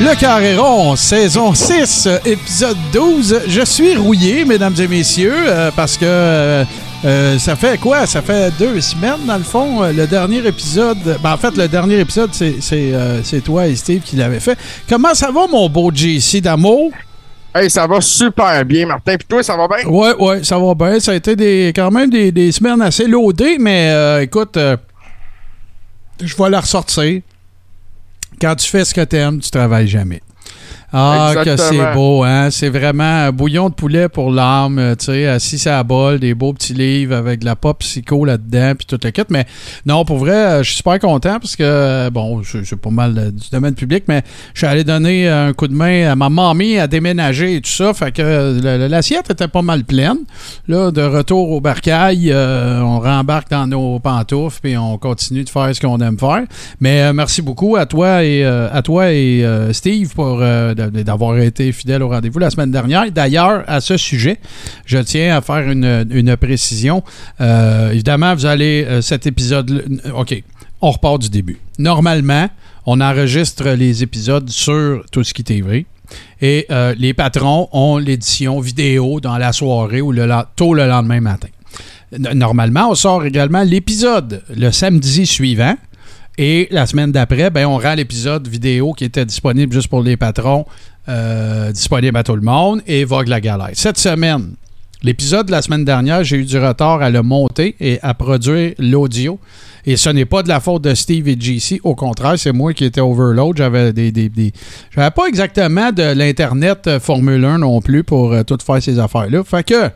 Le Carréron, saison 6, épisode 12. Je suis rouillé, mesdames et messieurs, euh, parce que euh, euh, ça fait quoi? Ça fait deux semaines, dans le fond. le dernier épisode... Ben, en fait, le dernier épisode, c'est toi et Steve qui l'avez fait. Comment ça va, mon beau JC d'amour? Hey, ça va super bien, Martin. Puis toi, ça va bien? Ouais, ouais, ça va bien. Ça a été des, quand même des, semaines assez loadées, mais écoute, je vais la ressortir quand tu fais ce que tu aimes, tu travailles jamais. Ah, que c'est beau, hein? C'est vraiment un bouillon de poulet pour l'âme, tu sais, assis à la bol, des beaux petits livres avec de la pop psycho là-dedans, puis tout le kit. Mais non, pour vrai, euh, je suis super content parce que, euh, bon, c'est pas mal euh, du domaine public, mais je suis allé donner un coup de main à ma mamie à déménager et tout ça. Fait que l'assiette était pas mal pleine. Là, de retour au barcail, on rembarque dans nos pantoufles, puis on continue de faire ce qu'on aime faire. Mais merci beaucoup à toi et, à toi et Steve pour d'avoir été fidèle au rendez-vous la semaine dernière. D'ailleurs, à ce sujet, je tiens à faire une, précision. Euh, évidemment, vous allez, euh, cet épisode... OK, on repart du début. Normalement, on enregistre les épisodes sur Tout ce qui TV. Et euh, les patrons ont l'édition vidéo dans la soirée ou le, tôt le lendemain matin. Normalement, on sort également l'épisode le samedi suivant. Et la semaine d'après, ben, on rend l'épisode vidéo qui était disponible juste pour les patrons, euh, disponible à tout le monde, et Vogue la galère. Cette semaine, l'épisode de la semaine dernière, j'ai eu du retard à le monter et à produire l'audio. Et ce n'est pas de la faute de Steve et JC. Au contraire, c'est moi qui étais overload. J'avais des, des, J'avais pas exactement de l'Internet euh, Formule 1 non plus pour euh, tout faire ces affaires-là. Fait que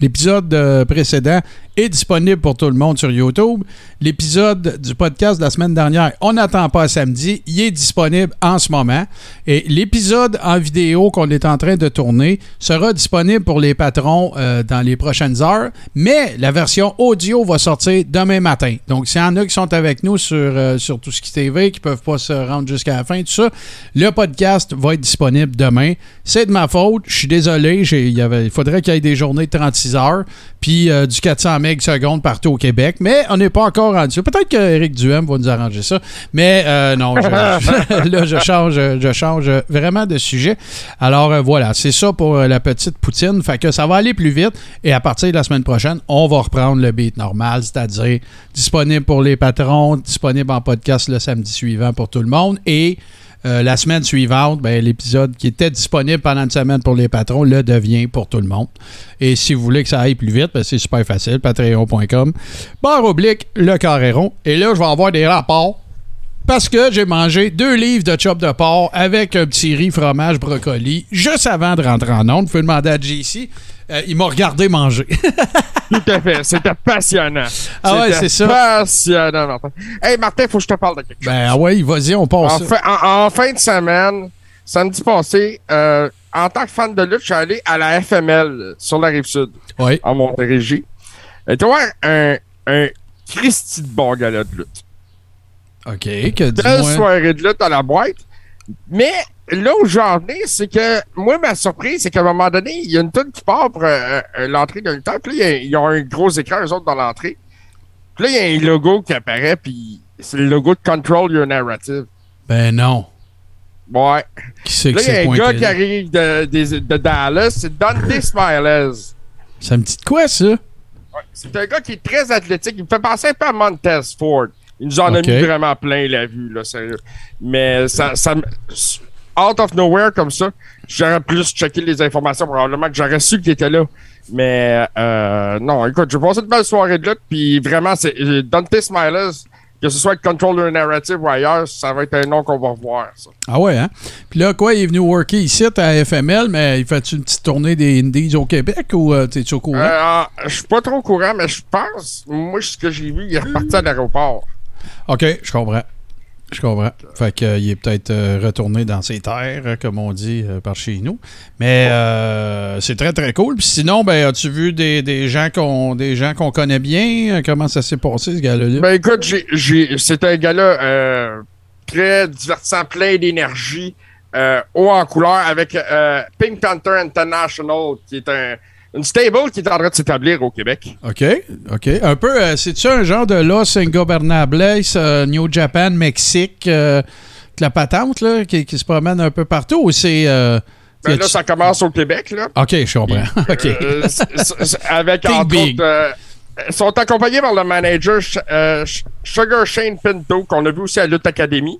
l'épisode précédent est disponible pour tout le monde sur YouTube. L'épisode du podcast de la semaine dernière, on n'attend pas samedi, il est disponible en ce moment. Et l'épisode en vidéo qu'on est en train de tourner sera disponible pour les patrons euh, dans les prochaines heures, mais la version audio va sortir demain matin. Donc, s'il y en a qui sont avec nous sur, euh, sur tout ce qui TV, qui ne peuvent pas se rendre jusqu'à la fin, tout ça, le podcast va être disponible demain. C'est de ma faute, je suis désolé, il faudrait qu'il y ait des journées de 36 heures, puis euh, du 400 secondes partout au Québec, mais on n'est pas encore rendu. Peut-être qu'Éric Duhem va nous arranger ça, mais euh, non, là, je change, je change vraiment de sujet. Alors euh, voilà, c'est ça pour euh, la petite poutine. Fait que ça va aller plus vite et à partir de la semaine prochaine, on va reprendre le beat normal, c'est-à-dire disponible pour les patrons, disponible en podcast le samedi suivant pour tout le monde et euh, la semaine suivante, ben, l'épisode qui était disponible pendant une semaine pour les patrons le devient pour tout le monde. Et si vous voulez que ça aille plus vite, ben, c'est super facile, patreon.com. Barre oblique, le carréron. Et là, je vais avoir des rapports parce que j'ai mangé deux livres de chop de porc avec un petit riz, fromage, brocoli juste avant de rentrer en onde. Vous pouvez demander à JC. Euh, il m'a regardé manger. Tout à fait. C'était passionnant. Ah ouais, c'est ça. Passionnant, Martin. Hey, Martin, il faut que je te parle de quelque chose. Ben ah ouais, vas-y, on passe. En, fin, de semaine, samedi passé, euh, en tant que fan de lutte, je suis allé à la FML sur la rive sud. Oui. En Montérégie. Et tu vois, un, un Christy de bon gala de lutte. OK, que soirée de lutte à la boîte. Mais là où j'en ai, c'est que moi, ma surprise, c'est qu'à un moment donné, il y a une tonne qui part pour euh, euh, l'entrée d'un temps. Puis là, il y, a un gros écran, eux autres, dans l'entrée. Puis là, il y a un logo qui apparaît, puis c'est le logo de Control Your Narrative. Ben non. Ouais. Qui c'est que c'est Là, il y a un gars qui arrive de, de, Dallas, c'est Dante Smiles. Ça me dit de quoi, ça? Ouais, c'est un gars qui est très athlétique. Il me fait penser un peu à Montez Ford. Il nous en a mis vraiment plein la vue, là, sérieux. Mais ça, ça, out of nowhere comme ça, j'aurais plus checké les informations, probablement que j'aurais su qu'il était là. Mais euh, non, écoute, j'ai passé une belle soirée de lutte, puis vraiment, c'est euh, Dante Smilers, que ce soit avec Controller Narrative ou ailleurs, ça va être un nom qu'on va revoir. Ça. Ah ouais, hein? Puis là, quoi, il est venu worker ici à FML, mais il fait une petite tournée des Indies au Québec ou euh, t'es-tu au courant? Euh, je suis pas trop au courant, mais je pense, moi, ce que j'ai vu, il est reparti à l'aéroport. OK, je comprends. Je comprends. Fait qu'il euh, est peut-être euh, retourné dans ses terres, euh, comme on dit par chez nous. Mais c'est très, très cool. Puis sinon, ben, as-tu vu des, des gens qu'on des gens qu'on connaît bien? Comment ça s'est passé, ce gars-là? Ben écoute, c'est un gars-là très divertissant, plein d'énergie, haut en couleur, avec Pink Panther International, qui est un une stable qui est en train de s'établir au Québec. OK, OK. Un peu, euh, c'est-tu un genre de Los Ingobernables, euh, New Japan, Mexique, euh, la patente là, qui, qui se promène un peu partout ou c'est. Ben là, ça commence au Québec, là. Ok, je comprends. ok. Avec, Think entre big. autres, ils sont accompagnés par le manager Sugar Shane Pinto, qu'on a vu aussi à Lutte Academy.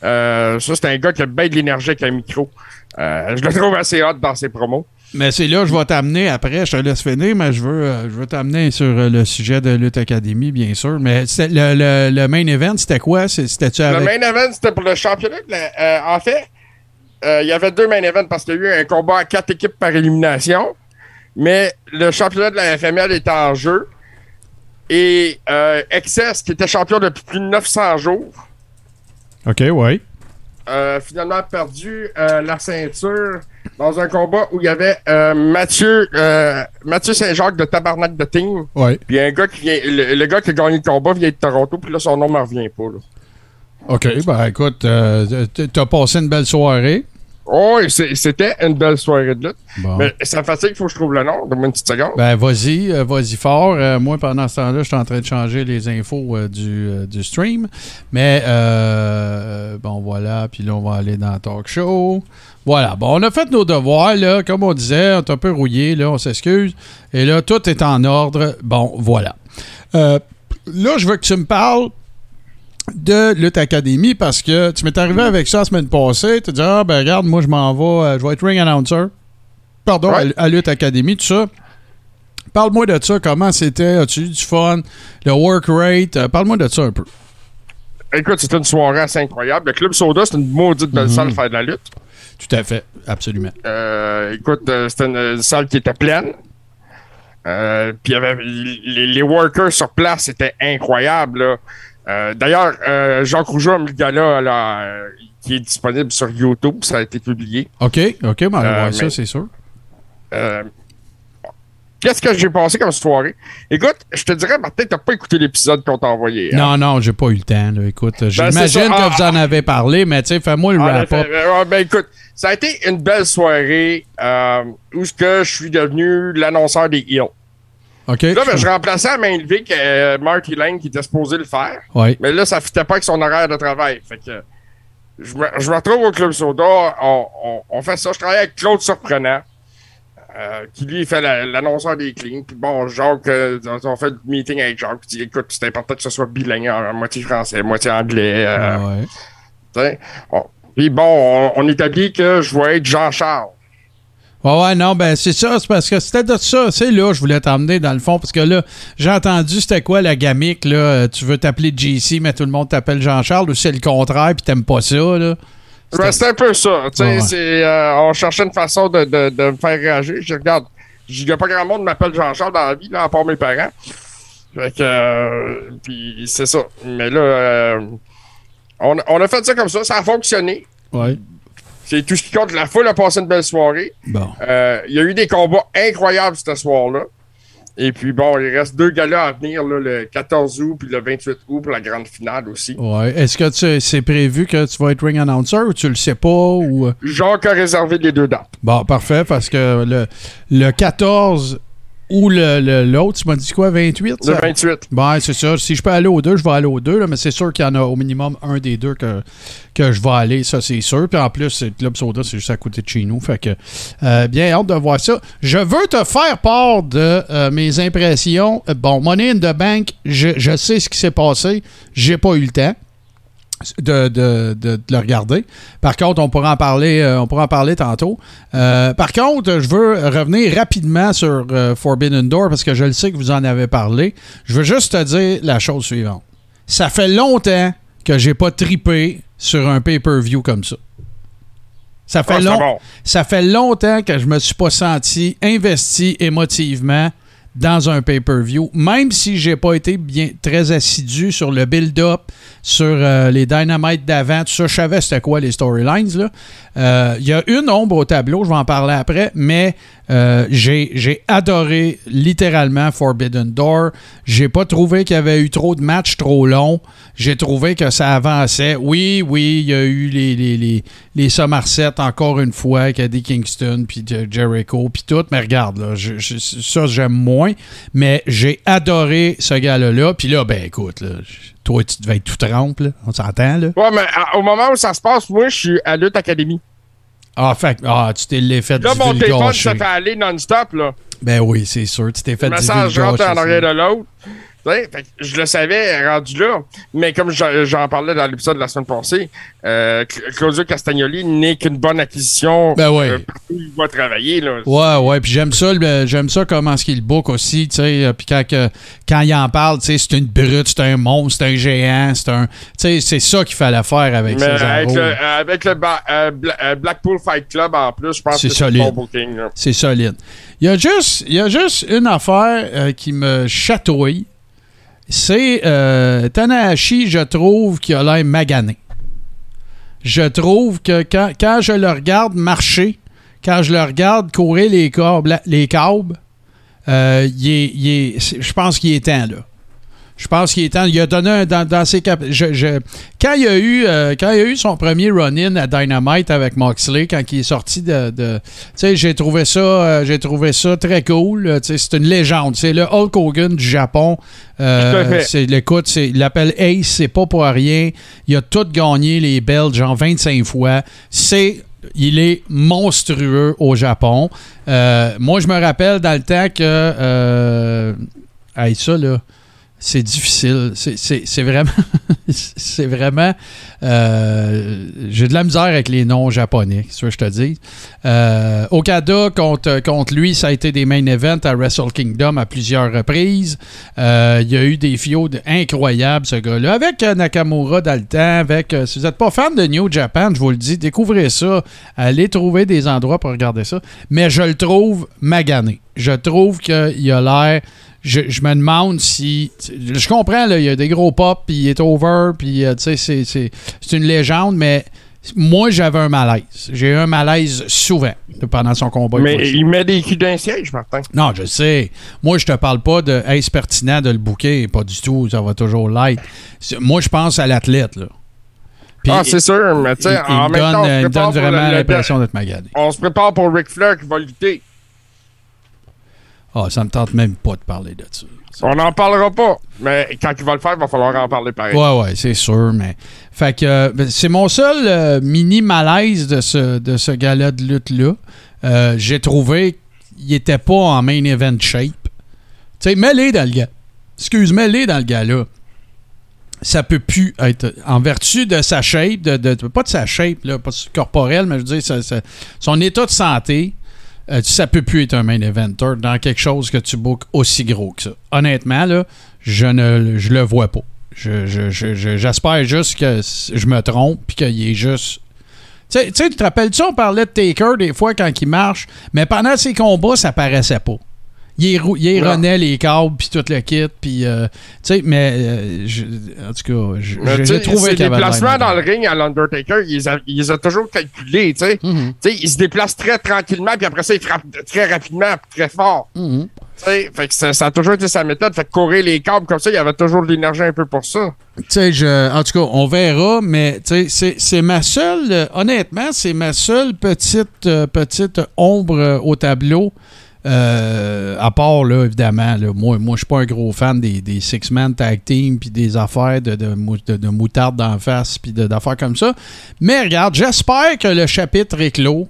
Ça, c'est un gars qui a bien de l'énergie avec un micro. Je le trouve assez hot dans ses promos. Mais c'est là, je vais t'amener après, je te laisse finir, mais je veux, euh, je veux t'amener sur euh, le sujet de Lutte Academy, bien sûr. Mais c'était- le, le, le main event, c'était quoi? C'était-tu Le main event, c'était pour le championnat. de la- euh, en fait, euh, il y avait deux main events parce qu'il y a eu un combat à quatre équipes par élimination. Mais le championnat de la FML était en jeu. Et euh, Excess, qui était champion depuis plus de 900 jours, Ok, ouais. euh, finalement a perdu euh, la ceinture dans un combat où il y avait euh, Mathieu, euh, Mathieu Saint-Jacques de Tabarnak de Team. Ouais. Puis un gars qui vient, le, le gars qui a gagné le combat vient de Toronto, puis là son nom ne me revient pas. Là. OK, ben écoute, euh, t'as passé une belle soirée. Oh, et c'est- c'était une belle soirée de lutte. Bon. Mais ça me fatigue, il faut que je trouve le nom. Donne-moi une petite seconde. Ben vas-y, euh, vas-y fort. Euh, moi, pendant ce temps-là, je suis en train de changer les infos euh, du, euh, du stream. Mais bon, voilà. Puis là, on va aller dans le talk show. Voilà. Bon, on a fait nos devoirs, là. Comme on disait, on est un peu rouillé, là. On s'excuse. Et là, tout est en ordre. Bon, voilà. Euh, là, je veux que tu me parles de Lutte Academy parce que tu m'es arrivé avec ça la semaine passée. Tu as dit, ah, ben regarde, moi, je m'en vais. euh, je vais être ring announcer. Pardon, à, à Lutte Academy, tout ça. Parle-moi de ça, comment c'était, as-tu eu du fun, le work rate, euh, parle-moi de ça un peu. Écoute, c'était une soirée assez incroyable. Le Club Soda, c'est une maudite belle Mhm. salle faire de la lutte. Tout à fait, absolument. Euh, écoute, euh, c'était une, une salle qui était pleine. Euh, Puis il y avait les, les workers sur place, c'était incroyable. Euh, D'ailleurs, Jacques Rougeau a mis le gars-là là, qui est disponible sur YouTube, ça a été publié. OK, OK, ben, on va voir ça, mais- c'est sûr. Qu'est-ce que j'ai passé comme soirée? Écoute, je te dirais, Martin, t'as pas écouté l'épisode qu'on t'a envoyé. hein? Non, non, j'ai pas eu le temps, là. Écoute, c'est j'imagine que Ah, vous en avez parlé, mais tu sais, fais-moi le En wrap-up. effet, euh, ben écoute, ça a été une belle soirée euh, où ce que je suis devenu l'annonceur des Heels. OK? Là, ben, je remplaçais à main levée que, euh, Marty Lane qui était supposé le faire. Oui. Mais là, ça ne fitait pas avec son horaire de travail. Fait que je me, je me retrouve au Club Soda. On, on- on fait ça. Je travaille avec Claude Surprenant, euh, qui lui fait la- l'annonceur des cleans. Puis bon, Jacques, euh, on fait le meeting avec Jacques. Il dit écoute, c'est important que ce soit bilingue, en, moitié français, moitié anglais. euh, Ah ouais. t'sais. On- Puis bon, on, on établit que je vais être Jean-Charles. Ouais, ouais, non, ben c'est ça, c'est parce que c'était de ça, c'est là, je voulais t'emmener dans le fond, parce que là, j'ai entendu c'était quoi la gamique, là, euh, tu veux t'appeler JC, mais tout le monde t'appelle Jean-Charles, ou c'est le contraire, puis t'aimes pas ça, là. C'était- un peu ça. tu sais, Ouais, euh, on cherchait une façon de, de, de me faire réagir. Je regarde, il n'y a pas grand monde qui m'appelle Jean-Charles dans la vie, là, à part mes parents. Fait que, euh, puis c'est ça. Mais là, euh, on, on a fait ça comme ça, ça a fonctionné. Ouais. C'est tout ce qui compte. La foule a passé une belle soirée. Bon. Euh, Il y a eu des combats incroyables ce soir-là. Et puis bon, il reste deux galas à venir, là, le 14 août puis le 28 août pour la grande finale aussi. Ouais. Est-ce que tu- c'est prévu que tu vas être ring announcer ou tu le sais pas ou. euh? Jacques a réservé les deux dates. Bon, parfait, parce que le, le 14 ou le- le- l'autre, tu m'as dit quoi, 28? Le ça? 28. Ben, c'est ça. Si je peux aller aux deux, je vais aller aux deux, là, mais c'est sûr qu'il y en a au minimum un des deux que, que je vais aller, ça c'est sûr. Puis en plus, le Club Soda, c'est juste à côté de chez nous. Fait que, euh, bien hâte de voir ça. Je veux te faire part de euh, mes impressions. Euh, Bon, Money in the Bank, je, je sais ce qui s'est passé. J'ai pas eu le temps. De, de- de- de le regarder. Par contre, on pourra en parler, euh, on pourra en parler tantôt. Euh, par contre, je veux revenir rapidement sur euh, Forbidden Door parce que je le sais que vous en avez parlé. Je veux juste te dire la chose suivante. Ça fait longtemps que j'ai pas tripé sur un pay-per-view comme ça. Ça fait, Ah, c'est long- bon. ça fait longtemps que je me suis pas senti investi émotivement dans un pay-per-view, même si j'ai pas été bien très assidu sur le build-up, sur euh, les dynamites d'avant, tout ça, je savais c'était quoi les storylines. Euh, Il y a une ombre au tableau, je vais en parler après, mais Euh, j'ai adoré littéralement Forbidden Door. J'ai pas trouvé qu'il y avait eu trop de matchs trop longs. J'ai trouvé que ça avançait. Oui, oui, il y a eu les, les, les, les Somerset encore une fois, Eddie Kingston, puis Jericho, puis tout. Mais regarde, là, ça j'aime moins. Mais j'ai adoré ce gars-là. Puis là, ben écoute, là, toi, tu devais être tout trempe. On s'entend, là? Ouais, mais au moment où ça se passe, moi, je suis à Lutte Academy. Ah, fait ah, tu t'es fait Là, mon téléphone se fait aller non-stop, là. Ben oui, c'est sûr. Tu t'es fait Le message rentre en arrière de l'autre je le savais rendu là, mais comme j'en parlais dans l'épisode de la semaine passée, euh, Claudio Castagnoli n'est qu'une bonne acquisition ben ouais. Euh, partout où il va travailler. Là. Ouais, ouais, puis j'aime ça, j'aime ça comment ce qu'il book aussi, tu sais, euh, puis quand, quand il en parle, tu sais, c'est une brute, c'est un monstre, c'est un géant, c'est un, tu sais, c'est ça qu'il fallait faire avec mais avec le, avec le Blackpool Fight Club en plus, je pense que c'est un bon booking. C'est solide. Il y a juste, il y a juste une affaire qui me chatouille c'est euh, Tanahashi, je trouve, qui a l'air magané. Je trouve que quand, je le regarde marcher, quand je le regarde courir les câbles euh, je pense qu'il est temps, là. Je pense qu'il est temps. Il a donné un, dans, ses cap je, quand, il a eu, euh, quand il a eu son premier run-in à Dynamite avec Moxley, quand il est sorti de. tu sais, j'ai trouvé ça euh, j'ai trouvé ça très cool. C'est une légende. C'est le Hulk Hogan du Japon. Euh, écoute, il l'appelle Ace, c'est pas pour rien. Il a tout gagné les belts, genre 25 fois. C'est il est monstrueux au Japon. moi, je me rappelle dans le temps que. Euh, ça, là c'est difficile. C'est vraiment. c'est vraiment. Euh, j'ai de la misère avec les noms japonais, c'est ce que je te dis. Euh, Okada contre, contre lui, ça a été des main events à Wrestle Kingdom à plusieurs reprises. Euh, il y a eu des fios incroyables, ce gars-là. Avec Nakamura dans le temps, avec. si vous n'êtes pas fan de New Japan, je vous le dis, découvrez ça. Allez trouver des endroits pour regarder ça. Mais je le trouve magané. Je trouve qu'il a l'air je, me demande si. Je comprends, il y a des gros pop, puis il est over, puis euh, tu sais, c'est une légende, mais moi, j'avais un malaise. J'ai eu un malaise souvent pendant son combat. Mais il met des culs d'un siège, Martin. Non, je sais. Moi, je te parle pas de est-ce pertinent de le bouquer, pas du tout. Ça va toujours l'être. Moi, je pense à l'athlète, là. ah, c'est sûr, mais tu sais, en même temps. Il me donne vraiment l'impression d'être magadé. On se prépare pour Ric Flair qui va lutter. Ah, ça me tente même pas de parler de ça. On n'en parlera pas. Mais quand il va le faire, il va falloir en parler pareil. Ouais, ouais, c'est sûr. Mais. Fait que euh, c'est mon seul euh, mini malaise de ce, de ce gala de lutte-là. Euh, j'ai trouvé qu'il était pas en main event shape. Tu sais, mêlé dans le gars. Excuse, mêlé dans le gars-là. Ça peut plus être. En vertu de sa shape, de, pas de sa shape, là, pas corporelle, mais je veux dire, son état de santé euh, ça peut plus être un main eventer dans quelque chose que tu bookes aussi gros que ça. Honnêtement, là, je ne le vois pas. J'espère juste que je me trompe puis qu'il est juste. Tu sais, tu te rappelles-tu, on parlait de Taker des fois quand il marche, mais pendant ses combats, ça paraissait pas il, est, les câbles, puis tout le kit, puis, euh, tu sais, mais, euh, en tout cas, j'ai trouvé qu'il Les déplacements dans le ring à l'Undertaker, il, les a toujours calculés, tu sais. Il se déplace très tranquillement, puis après ça, il frappe très rapidement, très fort. Tu sais, fait que ça, a toujours été sa méthode. Fait que courir les câbles comme ça, il y avait toujours de l'énergie un peu pour ça. Tu sais, je, en tout cas, on verra, mais tu sais, c'est ma seule, honnêtement, c'est ma seule petite, euh, petite ombre au tableau. Euh, à part, là, évidemment, moi, moi je suis pas un gros fan des, six-man tag team puis des affaires de, de, de, moutarde d'en face puis d'affaires comme ça. Mais regarde, j'espère que le chapitre est clos.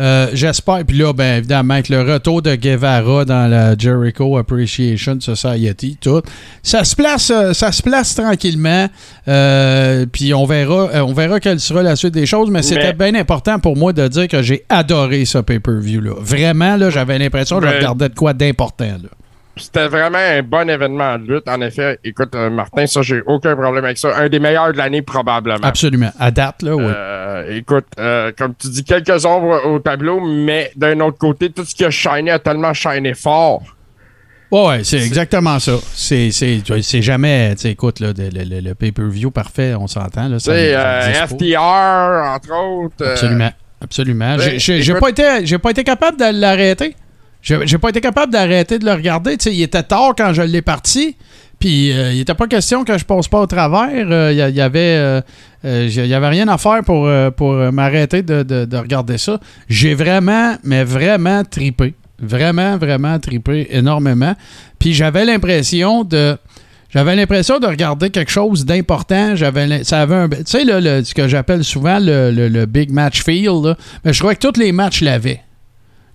Euh, j'espère. Puis là, ben, évidemment, avec le retour de Guevara dans la Jericho Appreciation Society, tout, ça se place, euh, ça se place tranquillement. Euh, puis on verra, on verra quelle sera la suite des choses. Mais c'était bien important pour moi de dire que j'ai adoré ce pay-per-view-là. Vraiment, là, j'avais l'impression que je regardais de quoi d'important. Là. C'était vraiment un bon événement de lutte. En effet, écoute, euh, Martin, ça, j'ai aucun problème avec ça. Un des meilleurs de l'année, probablement. Absolument. À date, là, oui. Euh, écoute, euh, comme tu dis, quelques ombres au tableau, mais d'un autre côté, tout ce qui a shiné a tellement shiné fort. Ouais, c'est exactement ça. C'est jamais, tu écoute, là, le, pay-per-view parfait, on s'entend. C'est FTR, entre autres. Absolument. Absolument. J'ai pas, été, pas été capable de l'arrêter. J'ai pas été capable d'arrêter de le regarder. Il était tard quand je l'ai parti. Puis euh, il n'était pas question que je passe pas au travers. Euh, il y, avait, y avait rien à faire pour, pour m'arrêter de, de, regarder ça. J'ai vraiment, mais vraiment tripé. Vraiment, vraiment tripé énormément. Puis j'avais l'impression de. J'avais l'impression de regarder quelque chose d'important. J'avais, ça avait un, tu sais, ce que j'appelle souvent le, big match feel. Mais je crois que tous les matchs l'avaient.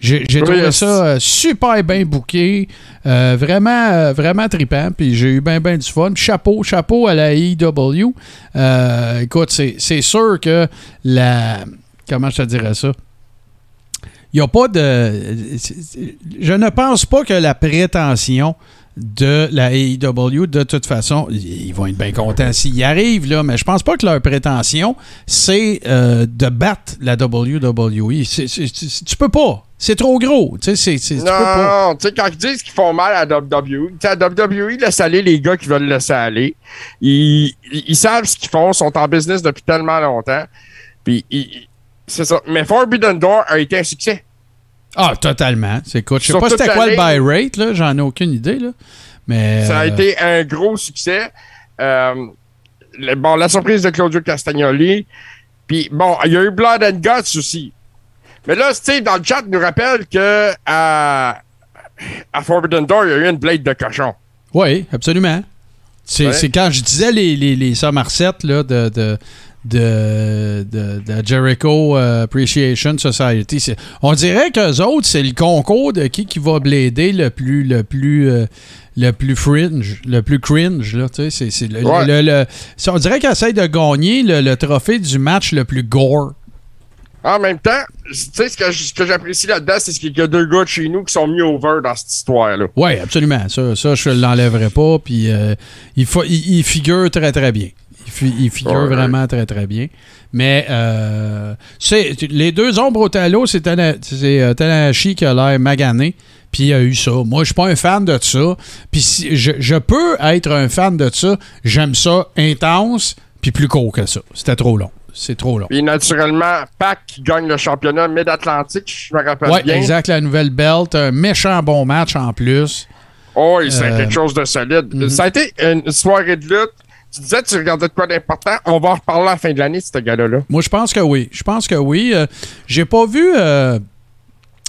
J'ai, trouvé ça euh, super bien booké, euh, vraiment, euh, vraiment trippant, puis j'ai eu bien, bien du fun. Chapeau, chapeau à la EW. écoute, c'est, c'est sûr que la. Comment je te dirais ça? Il n'y a pas de. Je ne pense pas que la prétention de la AEW, de toute façon, ils vont être bien contents s'ils y arrivent, là, mais je pense pas que leur prétention, c'est euh, de battre la WWE. tu peux pas. C'est trop gros. Non, non, tu sais, quand ils disent qu'ils font mal à la WWE, la WWE laisse aller les gars qui veulent laisser aller. Ils, savent ce qu'ils font, sont en business depuis tellement longtemps. Puis, c'est ça. Mais Forbidden Door a été un succès. Ah, totalement. C'est écoute, je sais pas c'était quoi le buy rate, là, j'en ai aucune idée, là. Mais, ça a euh, été un gros succès. Euh, bon, la surprise de Claudio Castagnoli. Puis, bon, il y a eu Blood and Guts aussi. Mais là, Steve, dans le chat, nous rappelle que à, à Forbidden Door, il y a eu une blade de cochon. Oui, absolument. C'est quand je disais les, les, les là, de, de, de, de, Jericho euh, Appreciation Society. On dirait qu'eux autres, c'est le concours de qui qui va blader le plus le plus euh, le plus fringe, le plus cringe. Là, c'est, le, on dirait qu'ils essayent de gagner le, trophée du match le plus gore. En même temps, tu sais, ce que, j'apprécie là-dedans, c'est qu'il y a deux gars de chez nous qui sont mis over dans cette histoire-là. Oui, absolument. Ça, ça je ne l'enlèverai pas. Puis euh, il, faut, il, figure très, très bien. Il, figure vraiment très, très bien. Mais euh, les deux ombres au talon, c'est euh, Tanahashi qui a l'air magané. Puis il a eu ça. Moi, je suis pas un fan de ça. Puis si, je, peux être un fan de ça. J'aime ça intense, puis plus court que ça. C'était trop long. C'est trop long. Puis naturellement, Pac qui gagne le championnat Mid-Atlantique, je me rappelle ouais, bien. exact, la nouvelle belt. Un méchant bon match en plus. Oh, c'est euh, quelque chose de solide. Ça a été une soirée de lutte tu disais tu regardais de quoi d'important. On va en reparler à la fin de l'année, ce gars-là. Moi, je pense que oui. Je pense que oui. Euh, j'ai pas vu. Euh,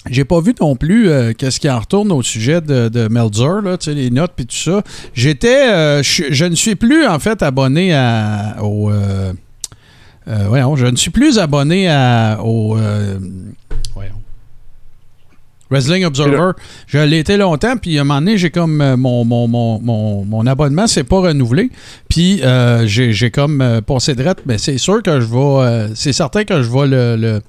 j'ai pas vu non plus euh, qu'est-ce qui en retourne au sujet de, de Melzer, là, les notes et tout ça. J'étais. je, ne suis plus, en fait, abonné à, au. voyons, je ne suis plus abonné à, au. voyons. Wrestling Observer. Je l'ai été longtemps, puis à un moment donné, j'ai comme euh, mon, mon, mon, mon, abonnement s'est pas renouvelé. Puis euh, j'ai comme euh, passé de mais c'est sûr que je vais. c'est certain que je vais le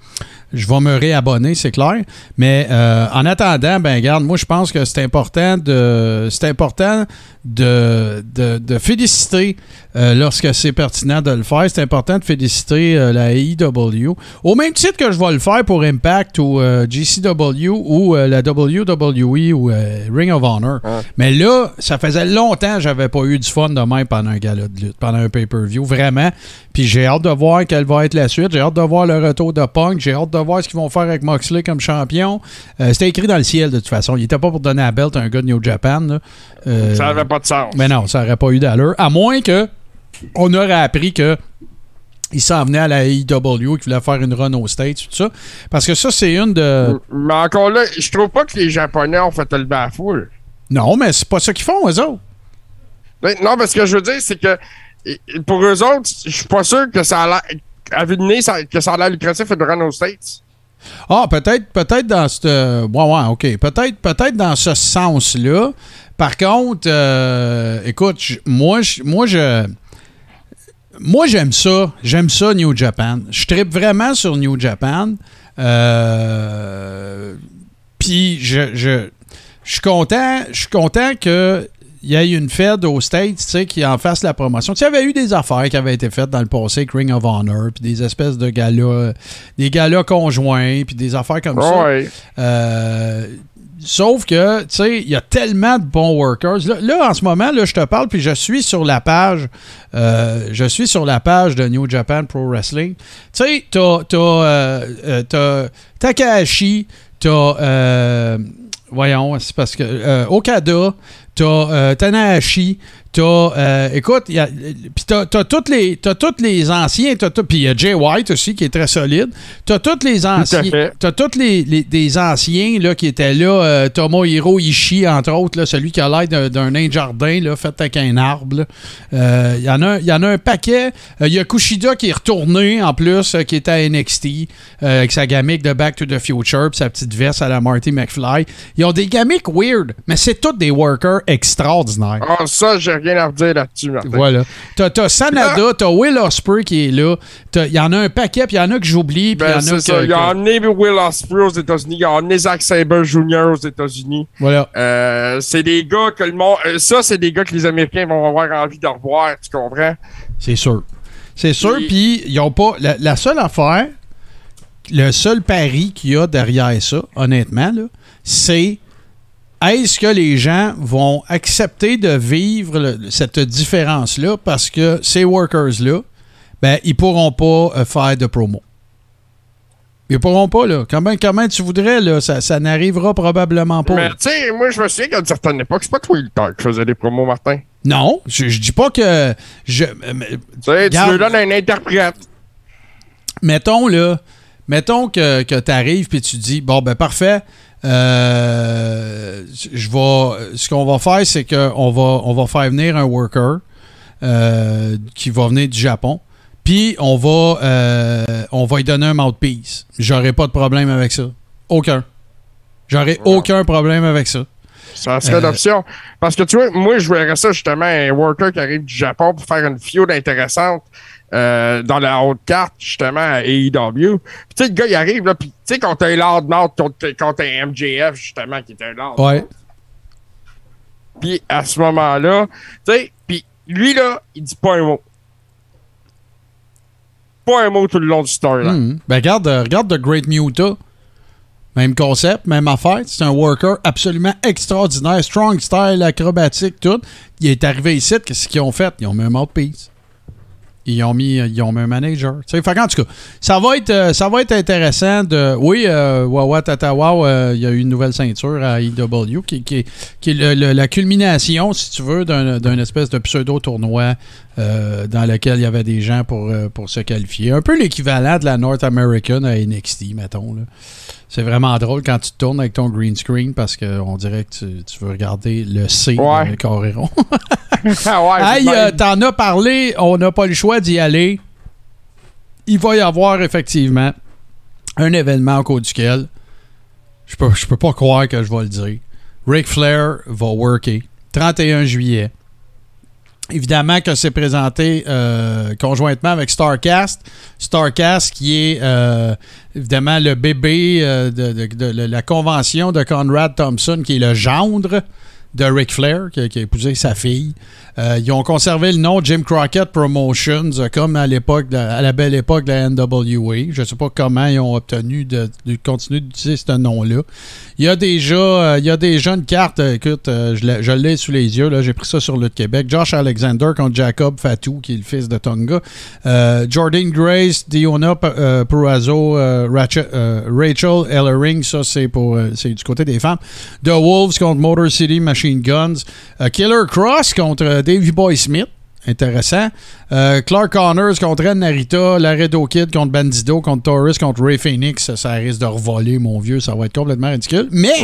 je vais me réabonner, c'est clair. Mais euh, en attendant, ben garde, moi je pense que c'est important de c'est important de, de, féliciter euh, lorsque c'est pertinent de le faire. C'est important de féliciter euh, la AEW. Au même titre que je vais le faire pour Impact ou GCW ou la WWE ou Ring of Honor. Mais là, ça faisait longtemps que j'avais pas eu du fun de même pendant un gala de lutte, pendant un pay-per-view, vraiment. Puis j'ai hâte de voir quelle va être la suite. J'ai hâte de voir le retour de Punk. J'ai hâte de voir ce qu'ils vont faire avec Moxley comme champion. Euh, c'était écrit dans le ciel de toute façon. Il n'était pas pour donner la belt à un gars de New Japan. Euh, ça n'avait pas de sens. Mais non, ça n'aurait pas eu d'allure. À moins que on aurait appris que il s'en venait à la AEW, qui voulait faire une run aux States, tout ça. Parce que ça, c'est une de. Mais encore là, je trouve pas que les Japonais ont fait le bas foule. Non, mais c'est pas ça qu'ils font, eux autres. Ben, non, mais ce que je veux dire, c'est que pour eux autres, je suis pas sûr que ça a l'air. À de que ça a l'air lucratif de run aux States. Ah, peut-être peut-être dans ce. OK. Peut-être peut dans ce sens-là. Par contre, euh, écoute, moi, moi, je. Moi, j'aime ça. J'aime ça, New Japan. Je tripe vraiment sur New Japan. Euh, puis, je, je suis content, je suis content que il y a eu une Fed aux States, tu sais, qui en fasse la promotion. Tu sais, il y avait eu des affaires qui avaient été faites dans le passé avec Ring of Honor, puis des espèces de galas, des galas conjoints, puis des affaires comme ça. Euh, sauf que, tu sais, il y a tellement de bons workers. Là, en ce moment, là, je te parle, puis je suis sur la page, euh, je suis sur la page de New Japan Pro Wrestling. Tu sais, t'as, t'as, euh, t'as Takahashi, t'as voyons, c'est parce que euh, Okada, t'as euh, Tanahashi, t'as, euh, écoute, puis t'as, t'as toutes les, t'as tous les anciens, puis il y a Jay White aussi qui est très solide. T'as tous les anciens, t'as tous les, les- des anciens là qui étaient là, euh, Tomohiro Ishii entre autres, là, celui qui a l'air d'un, d'un nain de jardin là, fait avec un arbre. là. Euh, Il y en a, il y en a un paquet. Il y a Kushida qui est retourné en plus, qui était à NXT avec sa gamique de Back to the Future, puis sa petite veste à la Marty McFly. Ils ont des gamiques weird, mais c'est tous des workers extraordinaires. Ah, ça, j'ai rien à redire là-dessus, Martin. Voilà. T'as, t'as Sanada, t'as Will Ospreay qui est là. Il y en a un paquet, puis il y en a que j'oublie, puis il y Ben, en a c'est que... ça. Il a emmené Will Ospreay aux États-Unis. Il a emmené Zack Sabre Jr. aux États-Unis. Voilà. Euh, c'est des gars que le monde. euh, ça, c'est des gars que les Américains vont avoir envie de revoir. Tu comprends? C'est sûr. C'est sûr, Puis- puis ils ont pas... La, la seule affaire, le seul pari qu'il y a derrière ça, honnêtement, là, c'est est-ce que les gens vont accepter de vivre le- cette différence-là parce que ces workers-là, ben, ils pourront pas euh, faire de promo? Ils pourront pas, là. Comment, comment tu voudrais, là? Ça, ça n'arrivera probablement pas. Mais tu sais, moi, je me souviens qu'à une certaine époque, c'est pas toi le temps qui faisait des promos, Martin. Non, je, je dis pas que... Je, mais- Tu sais, tu lui donnes un interprète. mettons là, mettons que, que tu arrives puis tu dis bon ben parfait, euh, je vais, ce qu'on va faire c'est qu'on va on va faire venir un worker euh, qui va venir du Japon. Puis on va euh, on va lui donner un mouthpiece. J'aurai pas de problème avec ça. Aucun. J'aurai aucun problème avec ça. Ça serait l'option. Parce que tu vois, moi, je verrais ça justement, un worker qui arrive du Japon pour faire une feud intéressante euh, dans la haute carte, justement, à AEW. Puis tu sais, le gars, il arrive, là, puis tu sais, contre un Lord Mouth, contre, contre un MJF, justement, qui est un Lord Ouais. Puis à ce moment-là, tu sais, puis lui, là, il dit pas un mot. Pas un mot tout le long du story, là. Mhm. Ben regarde, euh, regarde The Great Muta. Même concept, même affaire. C'est un worker absolument extraordinaire. Strong style, acrobatique, tout. Il est arrivé ici, qu'est-ce qu'ils ont fait? Ils ont mis un mouthpiece. Ils ont mis, ils ont mis un manager. Qu'en tout cas, ça va être, euh, ça va être intéressant de. Oui, euh, Wawa Tatawa, euh, il y a eu une nouvelle ceinture à EW qui, qui, qui est la culmination, si tu veux, d'un espèce de pseudo-tournoi dans lequel il y avait des gens pour, pour se qualifier. Un peu l'équivalent de la North American à NXT, mettons. là. C'est vraiment drôle quand tu te tournes avec ton green screen parce qu'on dirait que tu, tu veux regarder le C Ouais. dans le carré rond. Ah ouais, Hey, euh, t'en as parlé, on n'a pas le choix d'y aller. Il va y avoir effectivement un événement au cours duquel je peux, je peux pas croire que je vais le dire. Ric Flair va worker 31 juillet. Évidemment que c'est présenté euh, conjointement avec Starcast. Starcast qui est euh, évidemment le bébé euh, de, de- la convention de Conrad Thompson, qui est le gendre de Ric Flair, qui, a épousé sa fille. Euh, ils ont conservé le nom Jim Crockett Promotions, euh, comme à l'époque, à la belle époque de la NWA. Je ne sais pas comment ils ont obtenu de, de continuer d'utiliser ce nom-là. Il y a déjà, euh, il y a une carte, écoute, je l'ai- sous les yeux, là, j'ai pris ça sur le Québec. Josh Alexander contre Jacob Fatou, qui est le fils de Tonga. Jordan Grace, Diona Purrazzo, Rachel, Ellering, ça c'est pour c'est du côté des femmes. The Wolves contre Motor City Machine Guns. Euh, Killer Cross contre euh, Davey Boy Smith. Intéressant. Euh, Clark Connors contre Ren Narita. Laredo Kid contre Bandido. Contre Taurus. Contre Ray Phoenix. Ça, risque de revoler, mon vieux. Ça va être complètement ridicule. Mais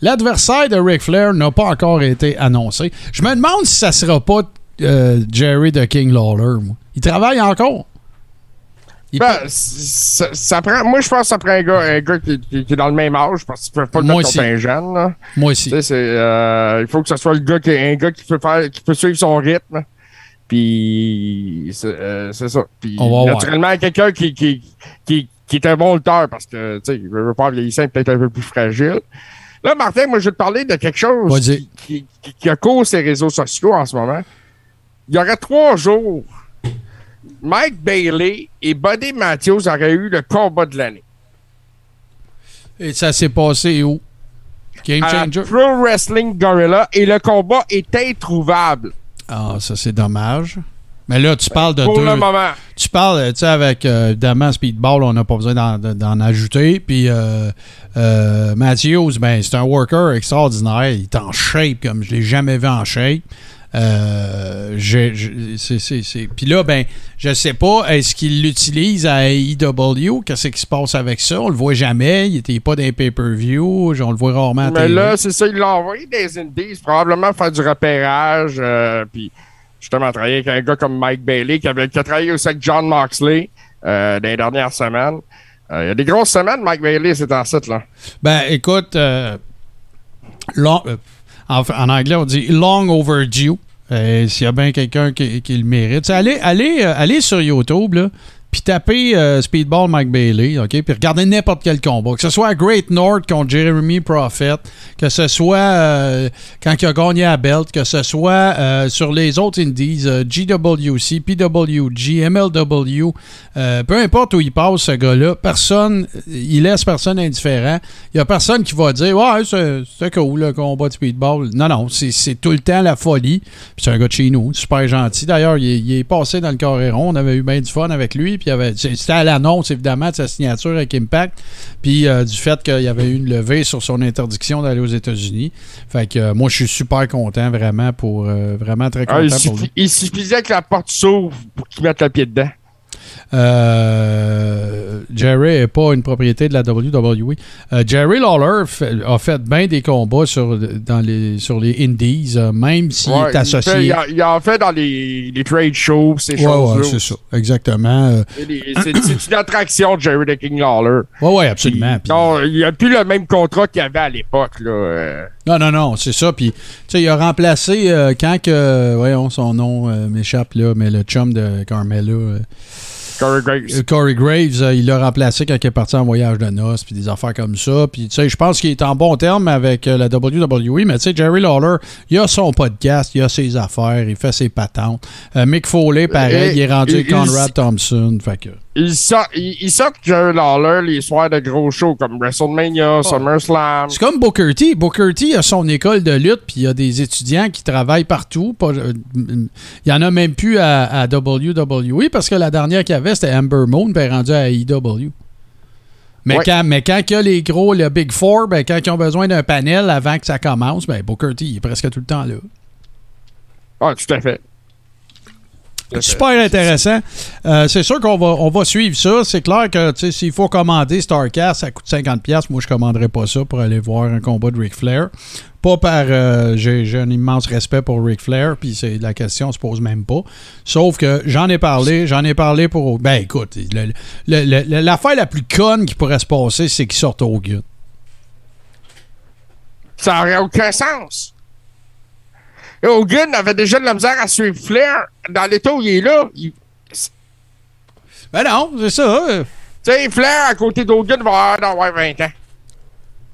l'adversaire de Ric Flair n'a pas encore été annoncé. Je me demande si ça sera pas euh, Jerry de King Lawler. moi. Il travaille encore. Il Ben, peut- ça, ça prend, moi, je pense que ça prend un gars, un gars qui, qui- qui est dans le même âge parce qu'ils peuvent pas le Moi mettre un jeune. Là. moi Tu aussi. sais, c'est, euh, il faut que ce soit le gars qui, un gars qui peut faire, qui peut suivre son rythme. Puis c'est, euh, c'est ça. Puis On va voir. naturellement, quelqu'un qui, qui, qui, qui est un bon lutteur parce que tu sais, il veut pas vieillissant, peut-être un peu plus fragile. Là, Martin, moi, je vais te parler de quelque chose qui, qui, qui, qui a cause ces réseaux sociaux en ce moment. Il y aurait trois jours, Mike Bailey et Buddy Matthews auraient eu le combat de l'année. Et ça s'est passé où? Game À Changer? Pro Wrestling Gorilla et le combat est introuvable. Ah, ça c'est dommage. Mais là, tu parles de Pour deux. le moment. Tu parles, tu sais, avec euh, évidemment Speedball, on n'a pas besoin d'en, ajouter. Puis euh, euh, Matthews, ben, c'est un worker extraordinaire. Il est en shape comme je l'ai jamais vu en shape. Euh, Puis là, ben, je sais pas, est-ce qu'il l'utilise à AEW? Qu'est-ce qui se passe avec ça? On le voit jamais. Il était pas dans les pay-per-view. On le voit rarement à Mais là, c'est ça, il l'a envoyé des Indies, probablement faire du repérage, euh, puis justement travailler avec un gars comme Mike Bailey, qui, avait, qui a travaillé aussi avec John Moxley euh, dans les dernières semaines. Euh, il y a des grosses semaines, Mike Bailey, c'est en site, là. Ben, écoute, euh, long- en, anglais, on dit long overdue. Euh, S'il y a bien quelqu'un qui, qui le mérite. Allez, allez, euh, allez sur YouTube, là, puis tapez euh, Speedball Mike Bailey, OK? Puis regardez n'importe quel combat. Que ce soit Great North contre Jeremy Prophet, que ce soit euh, quand il a gagné à Belt, que ce soit euh, sur les autres indies, GWC, PWG, MLW, peu importe où il passe, ce gars-là, personne, il laisse personne indifférent. Il n'y a personne qui va dire Ouais, c'est cool le combat de speedball. Non, non, c'est tout le temps la folie. Puis c'est un gars de chez nous, super gentil. D'ailleurs, il, est- il est passé dans le Coréron. On avait eu bien du fun avec lui. Puis c'était à l'annonce, évidemment, de sa signature avec Impact. Puis euh, du fait qu'il y avait eu une levée sur son interdiction d'aller aux États-Unis. Fait que euh, moi, je suis super content, vraiment, pour euh, vraiment très Ah, content il, pour suffi- lui. il suffisait que la porte s'ouvre pour qu'il mette le pied dedans. Euh, Jerry n'est pas une propriété de la WWE. Euh, Jerry Lawler fait- a fait bien des combats sur, dans les, sur les Indies, euh, même s'il Ouais, est il, associé. fait- il a- il en fait dans les, les trade shows, ces Ouais, choses-là. ouais, c'est ça, exactement. C'est une attraction de Jerry the King Lawler. ouais, ouais, absolument. Puis, non, il n'y a plus le même contrat qu'il y avait à l'époque. là. Euh. non, non, non, c'est ça. Puis, tu sais, il a remplacé euh, quand que, voyons, son nom euh, m'échappe là, mais le chum de Carmella. euh, Corey Graves. Euh, Corey Graves, euh, il l'a remplacé quand il est parti en voyage de noces, puis des affaires comme ça. Puis, tu sais, je pense qu'il est en bon terme avec euh, la WWE, mais tu sais, Jerry Lawler, il a son podcast, il a ses affaires, il fait ses patentes. Euh, Mick Foley, pareil, Et- il est rendu avec Conrad Thompson. Fait que. Il sort, il, il sort Jerry Lawler les soirs de gros shows comme WrestleMania, SummerSlam. C'est comme Booker T. Booker T a son école de lutte, puis il y a des étudiants qui travaillent partout. Pas- euh, Il y en a même plus à, à WWE parce que la dernière qu'il y avait, c'était Amber Moon, puis elle est rendue à AEW. Mais, Ouais. quand, mais quand il y a les gros, le Big Four, ben, quand ils ont besoin d'un panel avant que ça commence, ben, Booker T il est presque tout le temps là. Ah, tout à fait. Super intéressant. Euh, c'est sûr qu'on va, on va suivre ça. C'est clair que tu sais, s'il faut commander StarCast, ça coûte 50$. Moi, je ne commanderais pas ça pour aller voir un combat de Ric Flair. Pas par. euh, j'ai, j'ai un immense respect pour Ric Flair, puis c'est, la question se pose même pas. Sauf que j'en ai parlé, j'en ai parlé pour. Ben écoute, le- le- le- l'affaire la plus conne qui pourrait se passer, c'est qu'il sorte au gars. Ça n'aurait aucun sens. Et Hogan avait déjà de la misère à suivre Flair. Dans l'état où il est là, il- Ben non, c'est ça. tu sais, Flair à côté d'Hogan va avoir d'avoir 20 ans.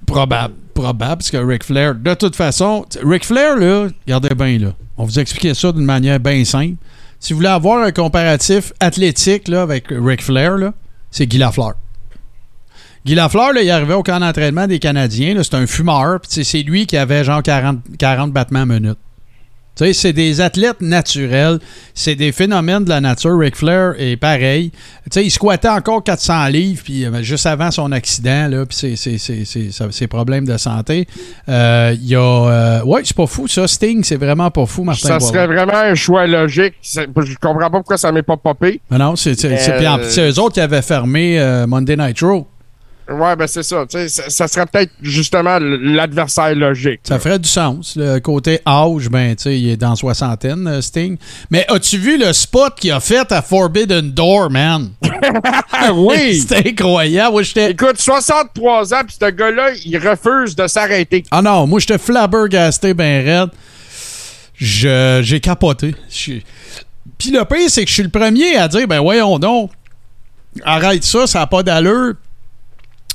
Probable. Probable, parce que Ric Flair, de toute façon, Ric Flair, là, regardez bien, là. On vous expliquer ça d'une manière bien simple. Si vous voulez avoir un comparatif athlétique là, avec Ric Flair, là, c'est Guy Lafleur. Guy Lafleur, là, il arrivait au camp d'entraînement des Canadiens. là, C'est un fumeur. C'est lui qui avait genre 40, 40 battements minutes. Tu sais, c'est des athlètes naturels. C'est des phénomènes de la nature. Ric Flair est pareil. Tu sais, il squattait encore 400 livres, puis euh, juste avant son accident, là, puis ses, ses- ses- ses- problèmes de santé. Euh, Il y a... euh, ouais, c'est pas fou, ça. Sting, c'est vraiment pas fou, Martin Ça serait vraiment un choix logique. Je comprends pas pourquoi ça m'est pas popé. Non, non, c'est puis eux autres qui avaient fermé Monday Night Raw. Ouais, ben c'est ça. Ça, ça serait peut-être justement l'adversaire logique. Ça ferait du sens. Le côté âge, ben, tu sais, il est dans soixantaine, euh, Sting. Mais as-tu vu le spot qu'il a fait à Forbidden Door, man? Oui! C'était incroyable. Moi. Écoute, 63 ans, puis ce gars-là, il refuse de s'arrêter. Ah non, moi, j'étais flabbergasté, ben raide. J'ai capoté. Puis le pire, c'est que je suis le premier à dire, ben voyons donc, arrête ça, ça n'a pas d'allure.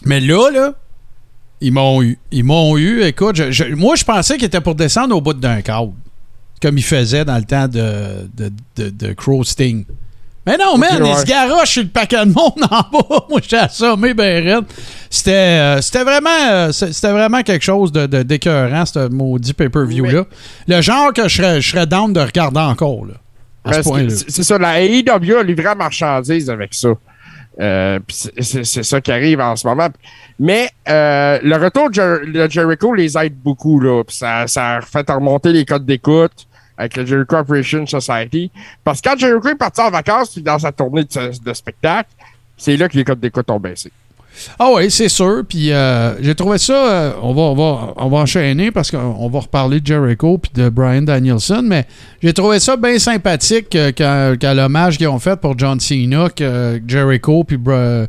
Mais là, là, ils m'ont eu. Ils m'ont eu. Écoute, je- je- moi, je pensais qu'il était pour descendre au bout d'un câble. Comme il faisait dans le temps de, de, de, de Crow Sting. Mais non, man, ouais. il se garoche sur le paquet de monde en bas. Moi, j'étais assommé, ben raide. C'était, euh, c'était vraiment, euh, c'était vraiment quelque chose de, de- d'écœurant, ce maudit pay-per-view-là. Le genre que je serais, je serais down de regarder encore, là. c'est ça, la AEW a livré la marchandise avec ça. Euh, c'est ça qui arrive en ce moment. Mais euh, le retour de, Jericho les aide beaucoup. Là, ça, ça a fait remonter les codes d'écoute avec le Jericho Operation Society. Parce que quand Jericho est parti en vacances dans sa tournée de spectacle, c'est là que les codes d'écoute ont baissé. Ah oui, c'est sûr. Puis euh, j'ai trouvé ça. Euh, on, va, on, va, on va enchaîner parce qu'on va reparler de Jericho puis de Brian Danielson. Mais j'ai trouvé ça bien sympathique euh, qu'à l'hommage qu'ils ont fait pour John Cena, que Jericho puis Brian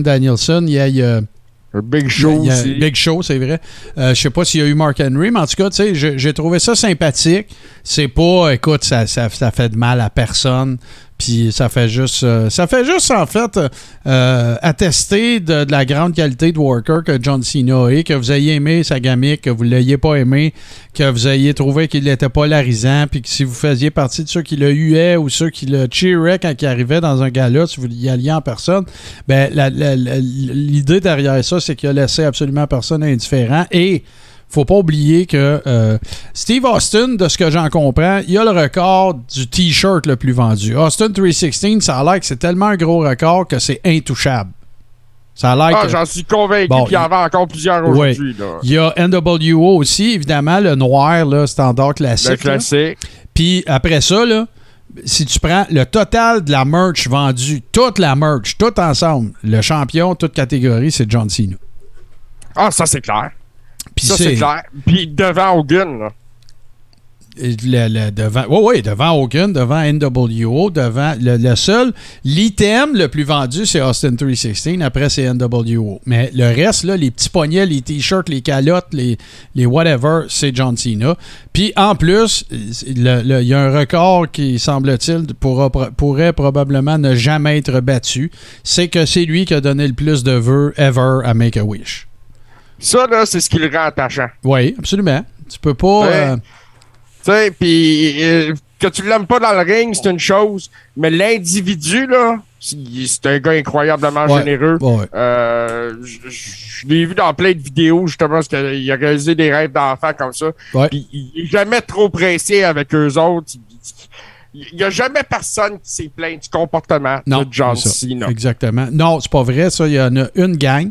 Danielson, il y a. Un Big Show aussi. Big Show, c'est vrai. Je je sais pas s'il y a eu Mark Henry, mais en tout cas, tu sais, j'ai trouvé ça sympathique. C'est pas, écoute, ça, ça, ça, fait de mal à personne. Puis ça fait juste, euh, ça fait juste en fait euh, attester de, la grande qualité de worker que John Cena est, que vous ayez aimé sa gamique, que vous ne l'ayez pas aimé, que vous ayez trouvé qu'il n'était pas larisant, puis que si vous faisiez partie de ceux qui le huaient ou ceux qui le cheeraient quand il arrivait dans un gala, si vous y alliez en personne, ben l'idée derrière ça, c'est qu'il a laissé absolument personne indifférent et faut pas oublier que euh, Steve Austin, de ce que j'en comprends, il a le record du T-shirt le plus vendu. Austin 316, ça a l'air que c'est tellement un gros record que c'est intouchable. Ça a l'air ah, j'en suis convaincu qu'il y en avait encore plusieurs aujourd'hui. Il y a NWO aussi, évidemment, le noir, là, standard classique. Le classique. Puis après ça, là, si tu prends le total de la merch vendue, toute la merch, tout ensemble, le champion, toute catégorie, c'est John Cena. Ah, ça, c'est clair ça, c'est clair. Puis devant Hogan, là. Le, devant, oui, oui, devant Hogan, devant NWO, devant le, seul, l'item le plus vendu, c'est Austin 316. Après, c'est NWO. Mais le reste, là, les petits poignets, les t-shirts, les calottes, les, les whatever, c'est John Cena. Puis en plus, il y a un record qui, semble-t-il, pourrait probablement ne jamais être battu. C'est que c'est lui qui a donné le plus de vœux ever à Make-A-Wish. Ça, là, c'est ce qui le rend attachant. Oui, absolument. Tu peux pas. Euh, tu sais, puis euh, que tu l'aimes pas dans le ring, c'est une chose, mais l'individu, là, c'est un gars incroyablement généreux. Euh, je l'ai vu dans plein de vidéos, justement, parce qu'il a réalisé des rêves d'enfants comme ça. Puis il est jamais trop pressé avec eux autres. Il n'y a jamais personne qui s'est plaint du comportement de John Cena. Exactement. Non, c'est pas vrai, ça. Il y en a une gang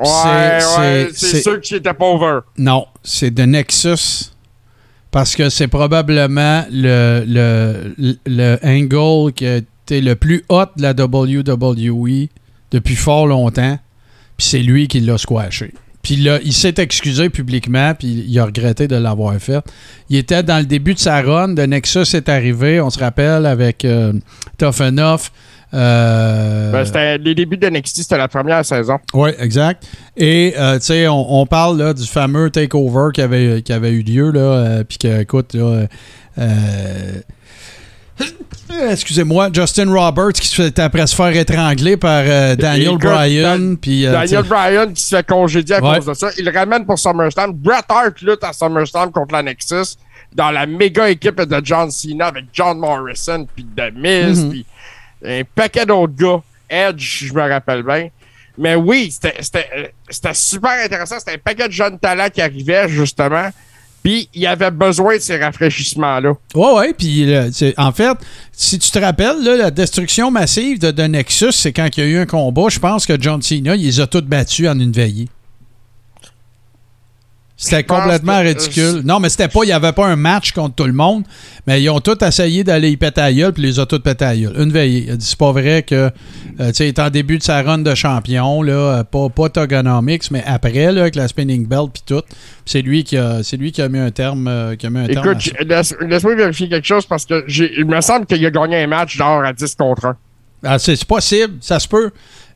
Ouais, c'est sûr qui était pauvre. Non, c'est de Nexus. Parce que c'est probablement le, le, le angle qui a été le plus hot de la WWE depuis fort longtemps. Puis c'est lui qui l'a squashé. Puis là, il s'est excusé publiquement, puis il a regretté de l'avoir fait. Il était dans le début de sa run, de Nexus est arrivé, on se rappelle, avec euh, Tough Enough. Euh, ben, c'était les débuts de NXT, c'était la première saison. Oui, exact. Et, euh, tu sais, on, parle là, du fameux takeover qui avait, qui avait eu lieu, là, euh, puis que, écoute, là, Excusez-moi, Justin Roberts qui se fait après se faire étrangler par Daniel Bryan. Daniel Bryan qui se fait congédier à cause de ça. Il le ramène pour SummerSlam. Bret Hart lutte à SummerSlam contre la Nexus dans la méga équipe de John Cena avec John Morrison puis The Miz. Mm-hmm un paquet d'autres gars. Edge, je me rappelle bien. Mais oui, c'était super intéressant. C'était un paquet de jeunes talents qui arrivaient, justement. Puis il avait besoin de ces rafraîchissements-là. Oui, oui. Puis en fait, si tu te rappelles, la destruction massive de, de Nexus, c'est quand il y a eu un combat. Je pense que John Cena, il les a tous battus en une veillée. C'était complètement ridicule. Non, mais c'était pas, il n'y avait pas un match contre tout le monde, mais ils ont tous essayé d'aller y péter à gueule, puis les ont tous pété à gueule. Une veillée. C'est pas vrai que, euh, tu sais, en début de sa run de champion, là, euh, pas, pas Togonomics, mais après, là, avec la spinning belt, puis tout. C'est lui, qui a, c'est lui qui a mis un terme. Euh, qui a mis un Écoute, laisse-moi vérifier quelque chose parce que il me semble qu'il a gagné un match genre à 10 contre 1. Ah, c'est possible, ça se peut.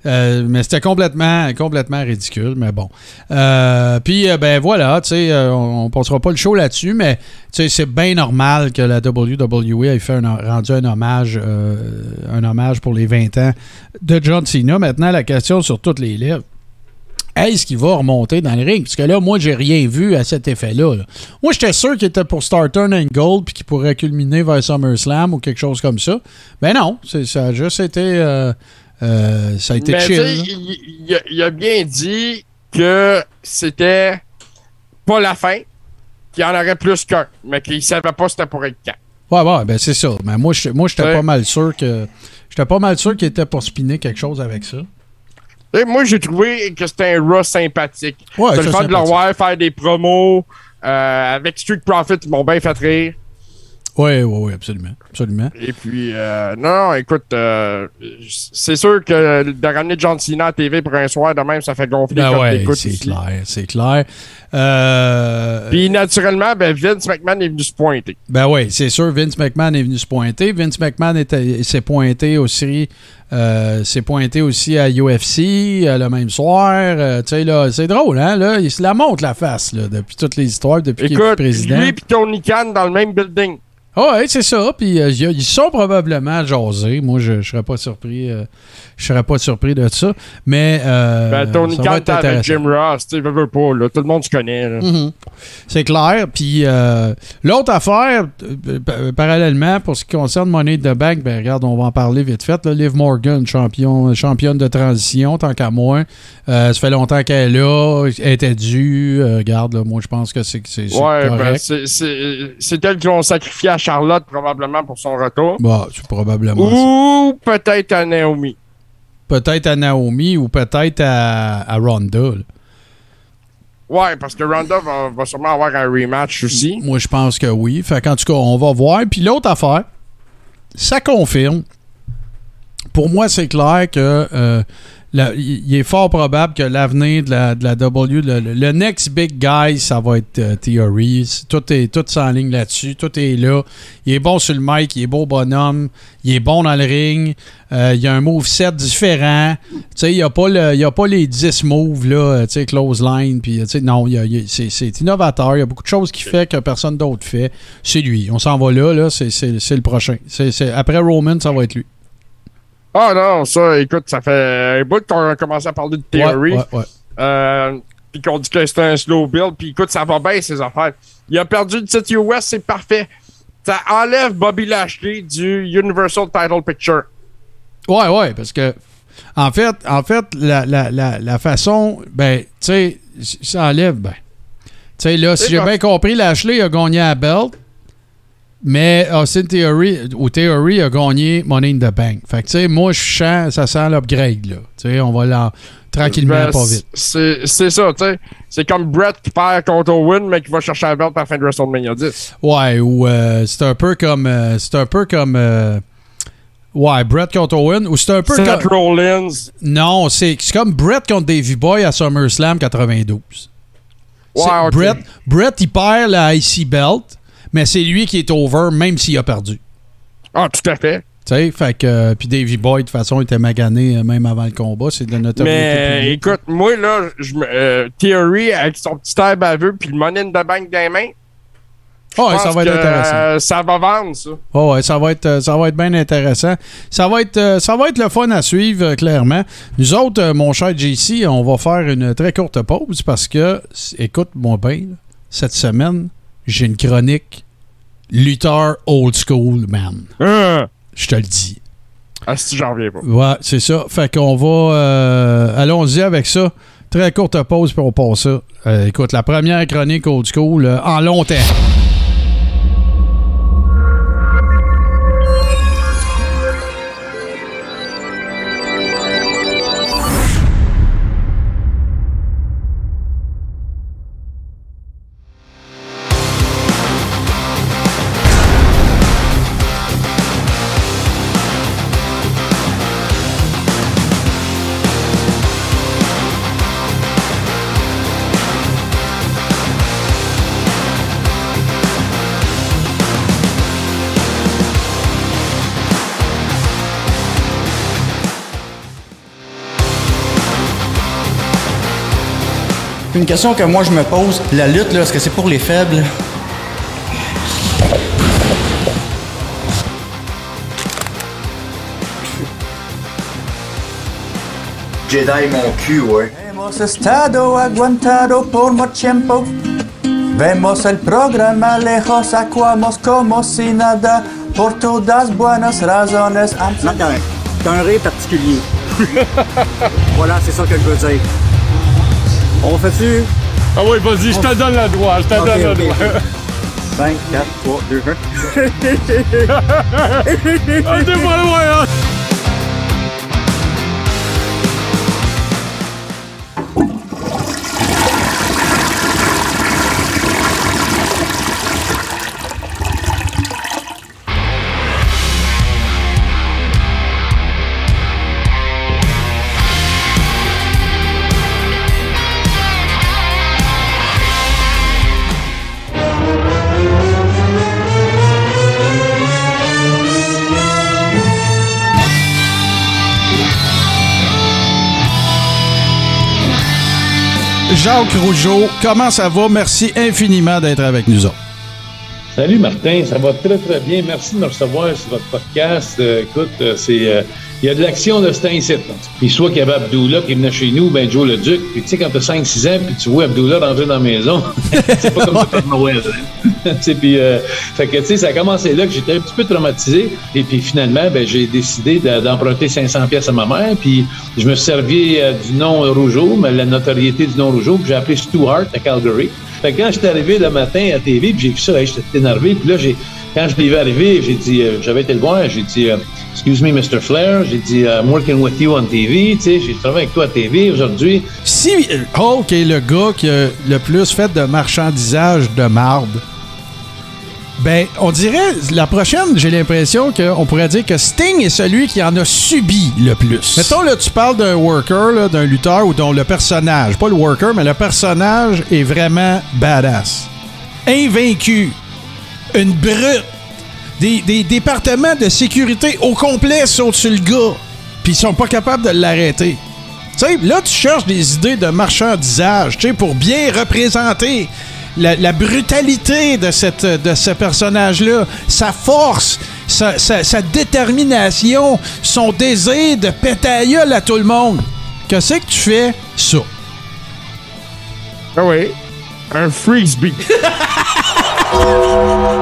Euh, mais c'était complètement, complètement ridicule, mais bon. Euh, puis, euh, ben voilà, tu sais, on, ne passera pas le show là-dessus, mais tu sais, c'est bien normal que la WWE ait fait un, rendu un hommage, un hommage pour les 20 ans de John Cena. Maintenant, la question sur toutes les lèvres. Est-ce qu'il va remonter dans le ring? Parce que là, moi, j'ai rien vu à cet effet-là. Moi, j'étais sûr qu'il était pour start turn and gold puis qu'il pourrait culminer vers SummerSlam ou quelque chose comme ça. Ben non, ça a juste été ça a été chill. Il, a bien dit que c'était pas la fin, qu'il y en aurait plus qu'un, mais qu'il savait pas c'était pour être quand. Ouais, ouais, ben c'est ça. Mais moi, je- moi, j'étais pas mal sûr que. J'étais pas mal sûr qu'il était pour spinner quelque chose avec ça. Et moi, j'ai trouvé que c'était un Raw sympathique. Ouais, C'est le fun de le voir faire des promos. euh, avec Street Profit, ils m'ont bien fait rire. Oui, oui, oui, absolument. Absolument. Et puis, euh, non, écoute, euh, c'est sûr que de ramener John Cena à TV pour un soir de même, ça fait gonfler Ben ouais, c'est clair, c'est clair. Euh, Puis, naturellement, ben, Vince McMahon est venu se pointer. Ben oui, c'est sûr, Vince McMahon est venu se pointer. Vince McMahon s'est pointé aussi, s'est pointé aussi à UFC le même soir. Tu sais, là, c'est drôle, hein? Là, il se la montre la face, là, depuis toutes les histoires, depuis qu'il est Écoute, président. lui et Tony Khan dans le même building. Ah ouais, c'est ça. Puis euh, ils sont probablement jasés. Moi, je, je serais pas surpris. euh, je serais pas surpris de ça. Mais euh, Ben, Tony ça va être avec. Jim Ross, tu veut pas, là. Tout le monde se connaît. Mhm. C'est clair. Puis euh, l'autre affaire, pa- parallèlement, pour ce qui concerne Money de Bank, ben regarde, on va en parler vite fait. Là, Liv Morgan, champion, championne de transition, tant qu'à moi. Ça fait longtemps qu'elle est là, elle était due. Regarde, là, moi je pense que c'est Ouais, ben, c'est- elle qui vont sacrifier à Charlotte, probablement, pour son retour. Bah, c'est probablement. Ou peut-être à Naomi. Peut-être à Naomi ou peut-être à, à Ronda. là. Ouais, parce que Ronda va, va sûrement avoir un rematch aussi. Moi, je pense que oui. Fait qu'en tout cas, on va voir. Puis l'autre affaire, ça confirme. Pour moi, c'est clair que euh, il est fort probable que l'avenir de la, de la W, le, next big guy, ça va être euh, Theory. Tout est tout en ligne là-dessus. Tout est là. Il est bon sur le mic, il est beau bonhomme, il est bon dans le ring. Euh, il a un moveset différent. Tu sais, il n'y a, pas le- il a pas les 10 moves, là, euh, close line. Puis, sais, non, c'est, innovateur. Il y a beaucoup de choses qu'il fait que personne d'autre fait. C'est lui. On s'en va là, là. C'est, le prochain. Après Roman, ça va être lui. Ah non, ça, écoute, ça fait un bout qu'on a commencé à parler de Theory. Ouais, ouais, ouais. Euh, puis qu'on dit que c'est un slow build. Puis écoute, ça va bien, ces affaires. Il a perdu le titre US, c'est parfait. Ça enlève Bobby Lashley du Universal Title Picture. Ouais, ouais, parce que en fait, en fait, la, la, la, la façon, ben, tu sais, ça enlève, ben. Tu sais, là, si j'ai bien compris, Lashley a gagné à belt, mais Austin Theory, ou Theory a gagné Money in the Bank. Fait que, tu sais, moi, je sens, ça sent l'upgrade, là. Tu sais, on va là, tranquillement, Ben, pas vite. C'est ça, tu sais. C'est comme Brett qui perd contre Owen, mais qui va chercher la belt à la fin de WrestleMania 10. Ouais, ou euh, c'est un peu comme, euh, c'est un peu comme, euh, ouais, Brett contre Owen, ou c'est un peu Seth comme, Rollins. non, c'est comme Brett contre Davey Boy à SummerSlam 92. Ouais, C'est- ok. Brett, Brett, il perd la IC belt, mais c'est lui qui est over, même s'il a perdu. Ah, tout à fait. Tu sais, fait que. euh, puis Davey Boy, de toute façon, était magané euh, même avant le combat. C'est de la notoriété. Mais écoute, moi, là, je me- euh, Theory avec son petit air baveux puis le money in the bank dans les mains. Ah ouais, ça va être que, intéressant. ça va vendre, ça. Ah ouais, ça va être, euh, ça va être bien intéressant. Ça va être, ça va être le fun à suivre, clairement. Nous autres, mon cher JC, on va faire une très courte pause parce que, s- écoute-moi bien, cette semaine, j'ai une chronique lutteur old school, man. Hein? Je te le dis. Ah, si j'en reviens pas. Ouais, c'est ça. Fait qu'on va. euh, Allons-y avec ça. Très courte pause, puis on passe ça. Euh, écoute, la première chronique old school euh, en longtemps. Une question que moi je me pose, la lutte, là, est-ce que c'est pour les faibles? Jedi mon cul, ouais. Hemos estado aguantado por mucho tiempo. Vemos el programa lejos, actuamos como si nada. Por todas buenas razones. Non, t'as un, t'as un rire particulier. voilà, c'est ça que je veux dire. On fait-tu? Ah oui, vas-y, je te donne le droit, je te Ok, donne le ok, droit. ok. 5, 4, 3, 2, 1. Ah, t'es pas loin, hein? Jacques Rougeau, comment ça va? Merci infiniment d'être avec nous. Salut Martin, ça va très très bien. Merci de me recevoir sur votre podcast. Euh, écoute, euh, c'est euh, il y a de l'action de ce temps-ci. Puis soit qu'il y avait Abdullah qui venait chez nous, ben Joe le Duc. Puis tu sais, quand t'as 5-6 ans, puis tu vois Abdullah rentrer dans la maison, c'est pas comme ça pour Noël. Hein? puis, euh, fait que tu sais, ça a commencé là que j'étais un petit peu traumatisé. Et puis finalement, ben j'ai décidé de- d'emprunter 500 pièces à ma mère. Puis je me suis servi euh, du nom Rougeau, mais la notoriété du nom Rougeau. Puis j'ai appelé Stuart à Calgary. Fait que quand j'étais arrivé le matin à TV, j'ai vu ça, hey, j'étais énervé. Puis là, j'ai, quand je l'ai vu arriver, j'ai dit, euh, j'avais été le voir, j'ai dit, euh, excuse me, Mr. Flair, j'ai dit, I'm working with you on TV, tu sais, j'ai travaillé avec toi à TV aujourd'hui. Si Hulk est le gars qui a le plus fait de marchandisage de marde, ben, on dirait, la prochaine, j'ai l'impression qu'on pourrait dire que Sting est celui qui en a subi le plus. Mettons, là, tu parles d'un worker, d'un lutteur ou dont le personnage, pas le worker, mais le personnage est vraiment badass. Invaincu. Une brute. Des, des départements de sécurité au complet sautent sur le gars. Puis ils sont pas capables de l'arrêter. Tu sais, là, tu cherches des idées de marchandisage, tu sais, pour bien représenter la, la brutalité de, cette, de ce personnage-là, sa force, sa, sa- sa détermination, son désir de péter à tout le monde. Qu'est-ce que tu fais? Ça. Ah oui. Un frisbee.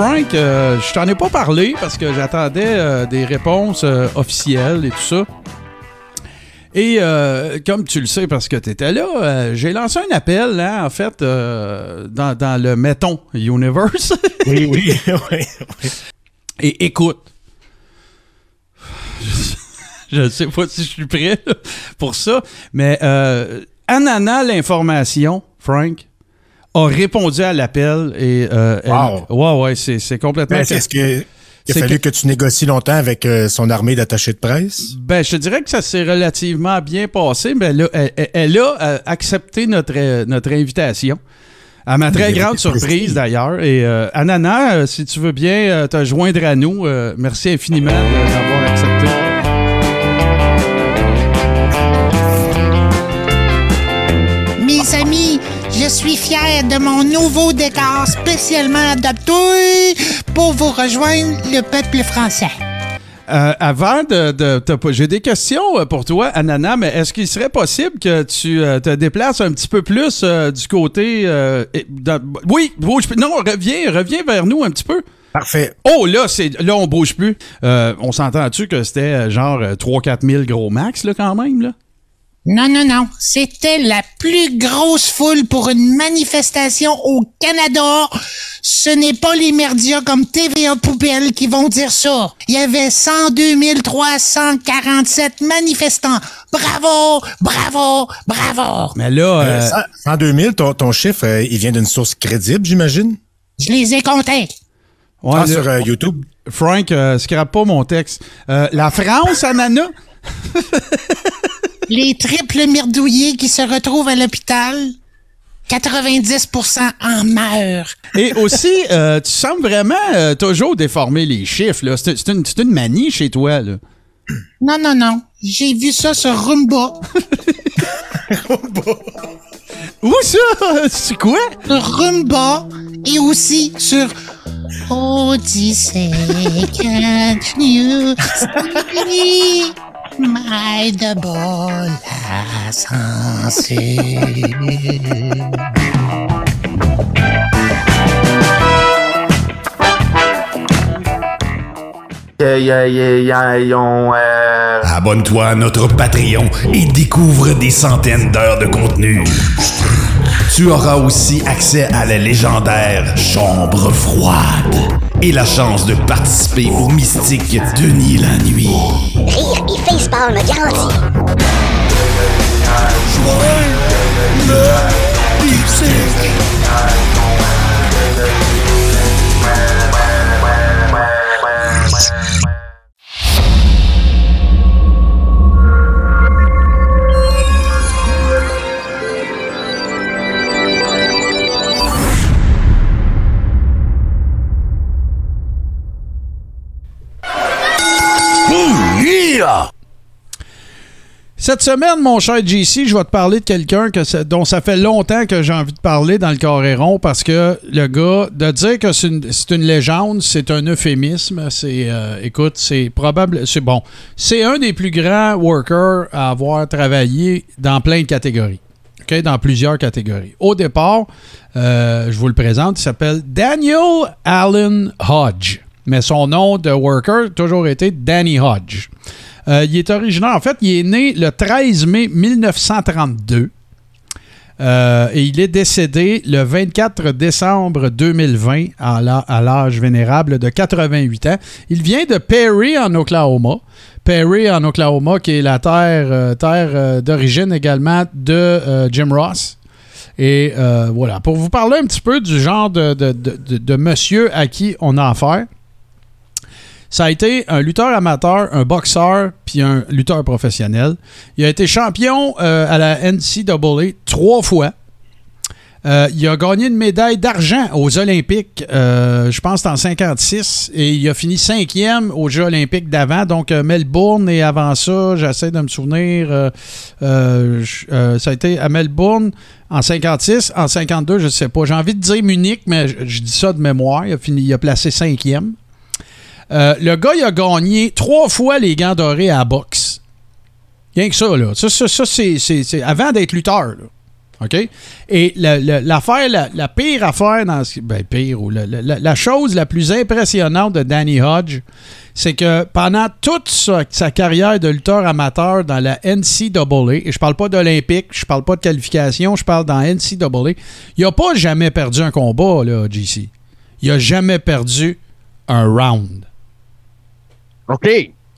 Frank, euh, je t'en ai pas parlé parce que j'attendais euh, des réponses euh, officielles et tout ça. Et comme tu le sais parce que tu étais là, j'ai lancé un appel, hein, en fait, dans, dans le Mettons Universe. Oui, oui, oui. Et écoute, je ne sais pas si je suis prêt là, pour ça, mais euh, Anana l'information, Frank, a répondu à l'appel et euh, elle- Wow. ouais ouais c'est complètement Mais est-ce que il a fallu que- que... tu négocies longtemps avec euh, son armée d'attachés de presse? Ben, je te dirais que ça s'est relativement bien passé, mais elle, elle- elle a euh, accepté notre, euh, notre invitation. À ma très grande surprise, d'ailleurs. Et euh, Anana, si tu veux bien te joindre à nous, merci infiniment d'avoir accepté. Suis fier de mon nouveau décor spécialement adapté pour vous rejoindre le peuple français. Euh, avant de, de te- j'ai des questions euh, pour toi, Anana, mais est-ce qu'il serait possible que tu euh, te déplaces un petit peu plus euh, du côté... euh, et- dans- oui, bouge, non, reviens, reviens vers nous un petit peu. Parfait. Oh, là, c'est là on bouge plus. Euh, on s'entend-tu que c'était genre 3-4 000 gros max, là, quand même, là? Non, non, non. C'était la plus grosse foule pour une manifestation au Canada. Ce n'est pas les merdias comme TVA Poubelle qui vont dire ça. Il y avait 102 347 manifestants. Bravo, bravo, bravo. Mais là, Euh, euh, 100 102 000, ton, ton chiffre, euh, il vient d'une source crédible, j'imagine? Je les ai comptés. ouais, Ah, sur euh, YouTube? Frank, euh, scrape pas mon texte. Euh, la France, Anana? Les triples merdouillés qui se retrouvent à l'hôpital, 90% en meurent. Et aussi, euh, tu sembles vraiment euh, toujours déformer les chiffres. là. C'est une, c'est une manie chez toi. Là. Non, non, non. J'ai vu ça sur Rumba. Où ça? C'est quoi? Sur Rumba et aussi sur Odyssey. Can you see sensé? Abonne-toi à notre Patreon et découvre des centaines d'heures de contenu. Tu auras aussi accès à la légendaire Chambre froide et la chance de participer au mystique Denis la nuit. Rire et facepalm garanti. Cette semaine, mon cher JC, je vais te parler de quelqu'un dont ça fait longtemps que j'ai envie de parler dans le Coréron parce que le gars, de dire que c'est une, légende, c'est un euphémisme. C'est, euh, écoute, c'est probable, c'est bon. C'est un des plus grands workers à avoir travaillé dans plein de catégories. Dans plusieurs catégories. Au départ, euh, je vous le présente, il s'appelle Daniel Allen Hodge. Mais son nom de worker a toujours été Danny Hodge. Euh, il est originaire, en fait, il est né le 13 mai 1932. Euh, et il est décédé le 24 décembre 2020 à l'âge vénérable de 88 ans. Il vient de Perry, en Oklahoma. Perry, en Oklahoma, qui est la terre, euh, d'origine également de Jim Ross. Et voilà, pour vous parler un petit peu du genre de monsieur à qui on a affaire, ça a été un lutteur amateur, un boxeur, puis un lutteur professionnel. Il a été champion euh, à la NCAA trois fois. Euh, il a gagné une médaille d'argent aux Olympiques, euh, je pense, en 56, et il a fini cinquième aux Jeux Olympiques d'avant, donc Melbourne, et avant ça, j'essaie de me souvenir, ça a été à Melbourne en 56, en 52, je ne sais pas, j'ai envie de dire Munich, mais je, je dis ça de mémoire, il a, fini, il a placé cinquième. Euh, le gars, il a gagné trois fois les gants dorés à la boxe. Rien que ça, là. Ça, ça, ça, c'est, avant d'être lutteur, là. OK? Et la- la- l'affaire, la, pire affaire dans ce. Ben, pire, ou la, la- la- chose la plus impressionnante de Danny Hodge, c'est que pendant toute sa, carrière de lutteur amateur dans la NCAA, et je parle pas d'Olympique, je parle pas de qualification, je parle dans NCAA, il a pas jamais perdu un combat, là, JC. Il a jamais perdu un round. OK.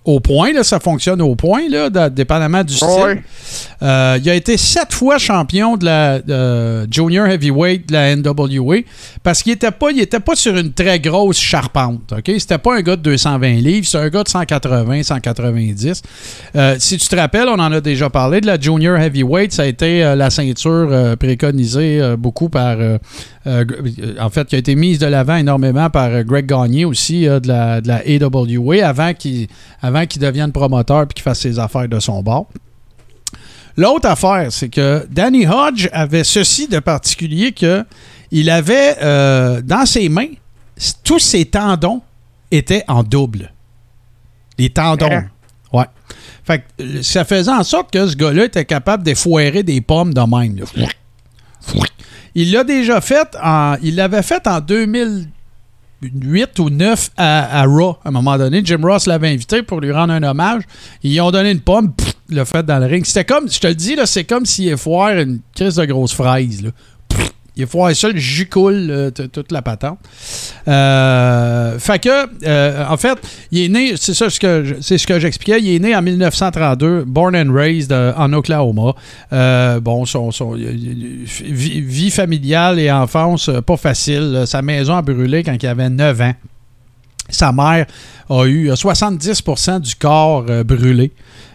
Au point, là, ça fonctionne au point, là, da- dépendamment du style. Ouais. Euh, il a été sept fois champion de la Junior Heavyweight de la NWA parce qu'il n'était pas, il était pas sur une très grosse charpente. OK? C'était pas un gars de 220 livres, c'est un gars de 180, 190. Euh, si tu te rappelles, on en a déjà parlé de la Junior Heavyweight. Ça a été euh, la ceinture préconisée beaucoup par. Euh, euh, en fait, qui a été mise de l'avant énormément par euh, Greg Gagné aussi de, la, de la AWA avant qu'il devienne promoteur et qu'il fasse ses affaires de son bord. L'autre affaire, c'est que Danny Hodge avait ceci de particulier que il avait euh, dans ses mains, tous ses tendons étaient en double. Les tendons. Hein? Ouais. Fait que ça faisait en sorte que ce gars-là était capable d'effoirer des pommes de même. là. Il l'a déjà fait en. Il l'avait fait en 2008 ou 9 à, à Raw. À un moment donné, Jim Ross l'avait invité pour lui rendre un hommage. Ils ont donné une pomme. l'a fait dans le ring. C'était comme, je te le dis, c'est comme s'il foire une crise de grosse fraise. Là. Il est foire ça, le coule, toute la patente. Euh, fait que, euh, en fait, il est né, c'est ça ce que c'est ce que j'expliquais, il est né en 1932, born and raised euh, en Oklahoma. Euh, bon, son, vie, vie familiale et enfance pas facile. Sa maison a brûlé quand il avait 9 ans. Sa mère a eu euh, 70% du corps brûlé.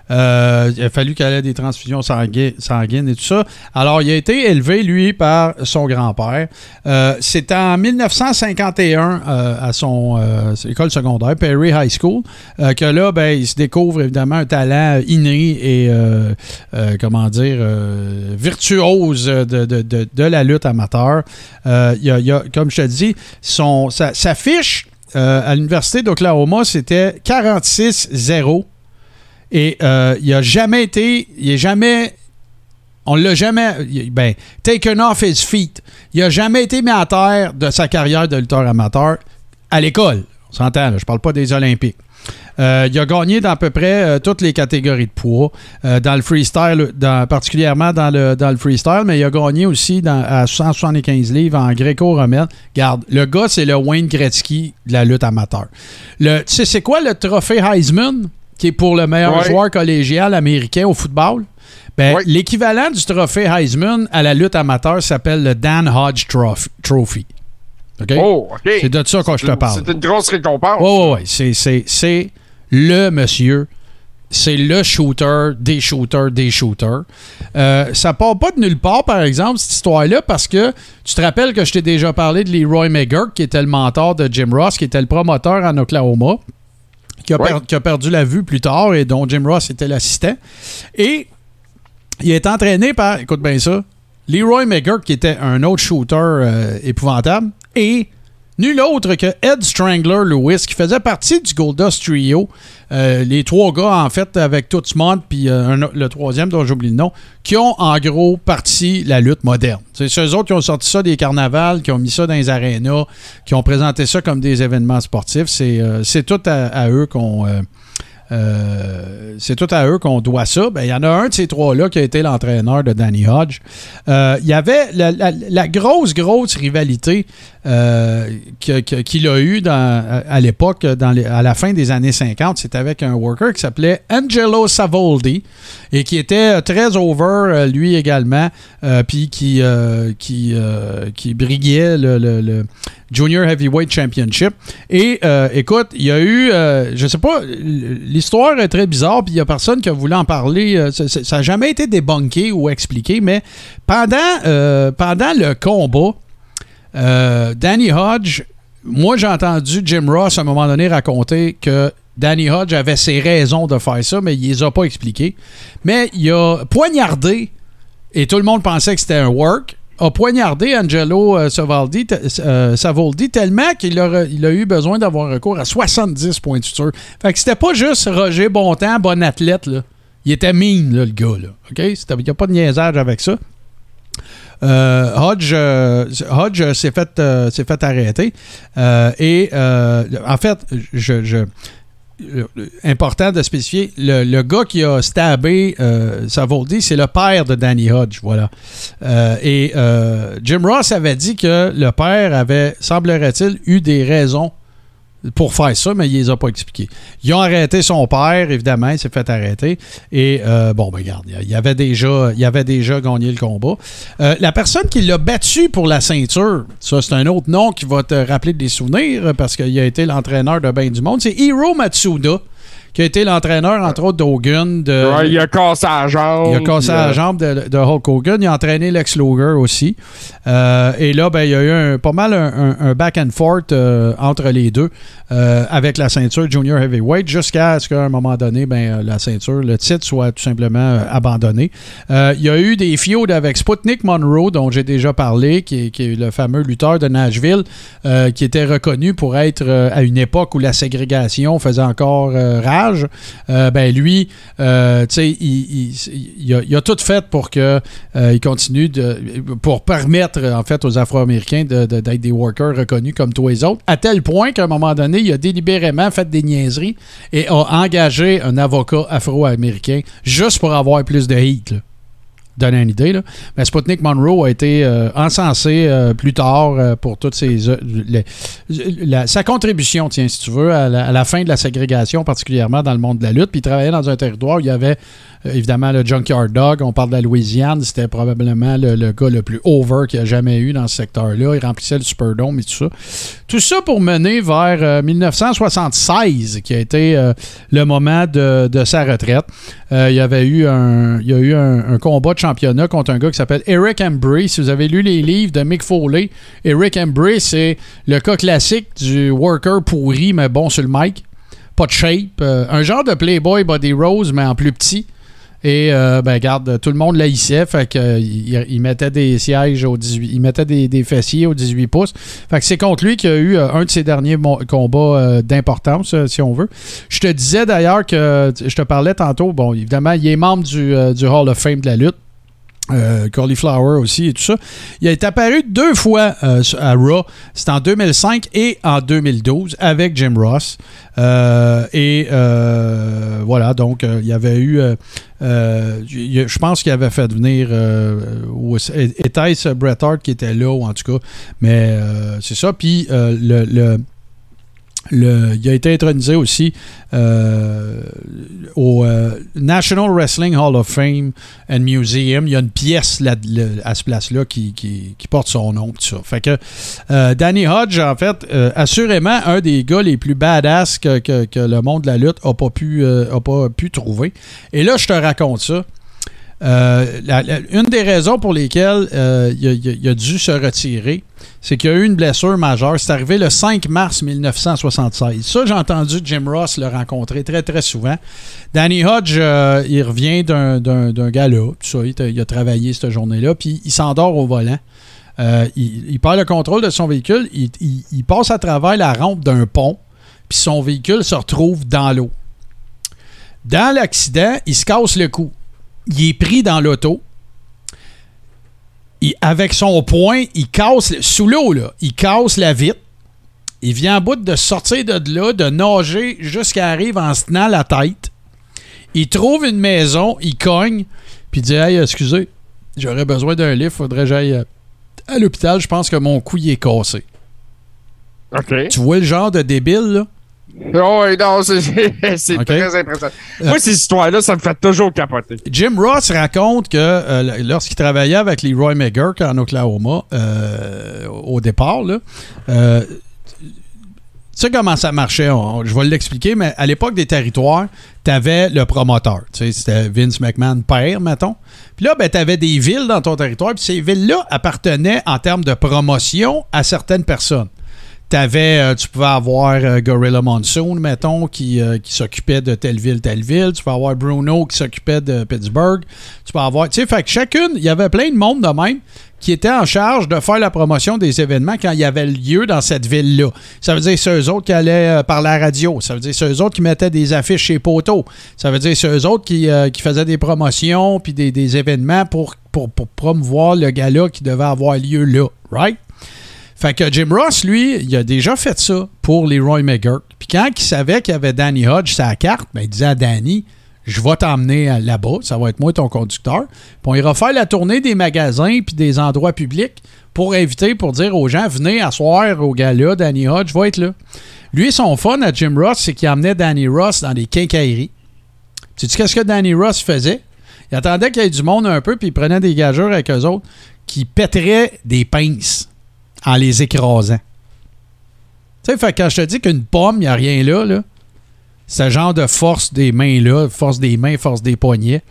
Euh, il a fallu qu'elle ait des transfusions sangui- sanguines et tout ça. Alors, il a été élevé, lui, par son grand-père. Euh, C'est en 1951, euh, à son école secondaire, Perry High School, que là, ben, il se découvre évidemment un talent inné et, comment dire, virtuose de, de- de- la lutte amateur. Il a- comme je te dis, son, sa, sa fiche à l'Université d'Oklahoma, c'était 46-0. Et euh, il a jamais été. Il est jamais. On l'a jamais. Ben, taken off his feet. Il a jamais été mis à terre de sa carrière de lutteur amateur à l'école. On s'entend, je parle pas des Olympiques. Euh, il a gagné dans à peu près euh, toutes les catégories de poids, dans le freestyle, particulièrement dans le, dans le freestyle, mais il a gagné aussi dans, à 175 livres en gréco-romaine. Garde, le gars, c'est le Wayne Gretzky de la lutte amateur. Tu sais, c'est quoi le trophée Heisman, qui est pour le meilleur Ouais. joueur collégial américain au football? Ben, L'équivalent du trophée Heisman à la lutte amateur s'appelle le Dan Hodge Trophy. Oh, OK. C'est de ça que je te parle. C'est une grosse récompense. Oui, oui, oui. C'est, c'est, c'est le monsieur. C'est le shooter des shooters des shooters. Euh, ça part pas de nulle part, par exemple, cette histoire-là, parce que tu te rappelles que je t'ai déjà parlé de Leroy McGurk, qui était le mentor de Jim Ross, qui était le promoteur en Oklahoma, qui a, per- qui a perdu la vue plus tard et dont Jim Ross était l'assistant. Et il est entraîné par, écoute bien ça, Leroy McGurk, qui était un autre shooter euh, épouvantable, et nul autre que Ed Strangler Lewis, qui faisait partie du Goldust Trio. Euh, les trois gars, en fait, avec Tootsmont, puis euh, le troisième, dont j'oublie le nom, qui ont en gros parti la lutte moderne. C'est ceux autres qui ont sorti ça des carnavals, qui ont mis ça dans les arénas, qui ont présenté ça comme des événements sportifs. C'est euh, tout à, eux qu'on. c'est tout à eux qu'on doit ça. Ben, Il y en a un de ces trois-là qui a été l'entraîneur de Danny Hodge. Il y avait la grosse, grosse rivalité euh, qu'il a eu à, l'époque, à la fin des années 50. C'était avec un worker qui s'appelait Angelo Savoldi et qui était très over, euh, lui également, euh, puis qui, euh, qui, euh, qui briguait le, Junior Heavyweight Championship. Et euh, écoute, il y a eu, euh, je sais pas, l'histoire est très bizarre, puis il y a personne qui a voulu en parler. euh, ça- n'a jamais été débunké ou expliqué, mais pendant, euh, pendant le combat, euh, Danny Hodge, moi j'ai entendu Jim Ross à un moment donné raconter que Danny Hodge avait ses raisons de faire ça, mais il les a pas expliquées. Mais il a poignardé, et tout le monde pensait que c'était un work, a poignardé Angelo euh, Savoldi, te- euh, Savoldi tellement qu'il a, eu besoin d'avoir recours à 70 points de suture. Fait que c'était pas juste Roger Bontemps, bon athlète, là. Il était mean, là, le gars, là. OK? Il n'y a pas de niaisage avec ça. Euh, Hodge, euh, Hodge s'est fait, euh, fait arrêter. Et en fait, je, important de spécifier, le, le gars qui a stabé euh, Savoldi, c'est le père de Danny Hodge. Voilà. Et Jim Ross avait dit que le père avait, semblerait-il, eu des raisons pour faire ça, mais il les a pas expliquées. Ils ont arrêté son père, évidemment, il s'est fait arrêter. Et euh, bon, ben regarde, il avait déjà, il avait déjà gagné le combat. Euh, la personne qui l'a battu pour la ceinture, ça c'est un autre nom qui va te rappeler des souvenirs parce qu'il a été l'entraîneur de bien du monde, c'est Hiro Matsuda, qui a été l'entraîneur, entre autres, d'Hogan. De, Ouais, il a cassé la jambe. il a cassé la jambe de, de Hulk Hogan. Il a entraîné Lex Luger aussi. Euh, et là, ben, il y a eu un- pas mal un, un- un back and forth euh, entre les deux euh, avec la ceinture Junior Heavyweight jusqu'à ce qu'à un moment donné, ben, la ceinture, le titre soit tout simplement abandonné. Il y a eu des feuds avec Sputnik Monroe, dont j'ai déjà parlé, qui est, qui est le fameux lutteur de Nashville, qui était reconnu pour être à une époque où la ségrégation faisait encore rage. Euh, ben lui, euh, il, a, tout fait pour que euh, il continue de, pour permettre en fait aux Afro-Américains d'être des workers reconnus comme tous les autres, à tel point qu'à un moment donné, il a délibérément fait des niaiseries et a engagé un avocat afro-américain juste pour avoir plus de heat. là donner une idée. Là. Mais Sputnik Monroe a été euh, encensé euh, plus tard euh, pour toutes ses sa contribution, tiens, si tu veux, à la, à la fin de la ségrégation, particulièrement dans le monde de la lutte. Puis il travaillait dans un territoire où il y avait évidemment le Junkyard Dog. On parle de la Louisiane. C'était probablement le, le gars le plus over qu'il y a jamais eu dans ce secteur-là. Il remplissait le Superdome et tout ça. Tout ça pour mener vers euh, 1976, qui a été euh, le moment de, de sa retraite. Euh, il y avait eu un, il y a eu un, combat de championnat contre un gars qui s'appelle Eric Embry. Si vous avez lu les livres de Mick Foley, Eric Embry, c'est le cas classique du worker pourri, mais bon sur le mic. Pas de shape. euh, un genre de Playboy Body Rose, mais en plus petit. Et euh, ben garde, tout le monde l'haïssait, fait que euh, il, mettait des sièges au 18, il mettait des, des fessiers au 18 pouces. Fait que c'est contre lui qu'il y a eu euh, un de ses derniers combats d'importance, si on veut. Je te disais d'ailleurs que je te parlais tantôt, bon, évidemment, il est membre du, du Hall of Fame de la lutte. Euh, Cauliflower aussi et tout ça. Il est apparu deux fois euh, à Raw. C'était en 2005 et en 2012 avec Jim Ross. Euh, et voilà, donc il y avait eu. a- je pense qu'il avait fait venir. Était-ce Bret Hart qui était là, ou en tout cas. Mais c'est ça. Puis le il a été intronisé aussi euh, au euh, National Wrestling Hall of Fame and Museum. Il y a une pièce là, à ce place-là qui, porte son nom. Fait que euh, Danny Hodge, en fait, assurément un des gars les plus badass que, le monde de la lutte n'a a pas pu trouver. Et là, je te raconte ça. Euh, une des raisons pour lesquelles euh, il, a, dû se retirer, c'est qu'il y a eu une blessure majeure. C'est arrivé le 5 mars 1976. Ça, j'ai entendu Jim Ross le rencontrer très, très souvent. Danny Hodge, euh, il revient d'un, gala. Ça, il, a- il a travaillé cette journée-là, puis il s'endort au volant. Il, il perd le contrôle de son véhicule. Il passe à travers la rampe d'un pont, puis son véhicule se retrouve dans l'eau. Dans l'accident, il se casse le cou. Il est pris dans l'auto. Avec son poing, il casse, sous l'eau, là, il casse la vitre. Il vient en bout de sortir de là, de nager jusqu'à arrive en se tenant la tête. Il trouve une maison, il cogne, puis il dit Hey, excusez, j'aurais besoin d'un livre, faudrait que j'aille euh, à l'hôpital, je pense que mon cou il est cassé. OK. Tu vois le genre de débile, là? Oh, oui, non, c'est très impressionnant. Euh, Moi, ces histoires-là, ça me fait toujours capoter. Jim Ross raconte que euh, lorsqu'il travaillait avec les Roy McGurk en Oklahoma, euh, au départ, là, euh, tu sais comment ça marchait, on- je vais l'expliquer, mais à l'époque des territoires, tu avais le promoteur. Tu sais, C'était Vince McMahon père, mettons. Puis là, ben, tu avais des villes dans ton territoire, puis ces villes-là appartenaient en termes de promotion à certaines personnes. T'avais, euh, tu pouvais avoir euh, Gorilla Monsoon, mettons, qui, euh, qui s'occupait de telle ville, telle ville. Tu peux avoir Bruno qui s'occupait de Pittsburgh. Tu peux avoir. Tu sais, fait que chacune, il y avait plein de monde de même qui était en charge de faire la promotion des événements quand il y avait lieu dans cette ville-là. Ça veut dire c'est eux autres qui allaient par la radio. Ça veut dire c'est eux autres qui mettaient des affiches chez Poteau. Ça veut dire c'est eux autres qui, faisaient des promotions puis des, des événements pour, pour, pour promouvoir le gala qui devait avoir lieu là. Right? Fait que Jim Ross, lui, il a déjà fait ça pour les Roy McGurk. Puis quand il savait qu'il y avait Danny Hodge sa carte, ben, il disait à Danny Je vais t'emmener là-bas, ça va être moi ton conducteur. Puis on ira faire la tournée des magasins puis des endroits publics pour inviter, pour dire aux gens Venez asseoir au gala, Danny Hodge va être là. Lui, son fun à Jim Ross, c'est qu'il emmenait Danny Ross dans des quincailleries. Tu sais qu'est-ce que Danny Ross faisait? Il attendait qu'il y ait du monde un peu, puis il prenait des gageurs avec eux autres qui pèteraient des pinces en les écrasant. Tu sais, quand je te dis qu'une pomme, il n'y a rien là, là ce genre de force des mains-là, force des mains, force des poignets.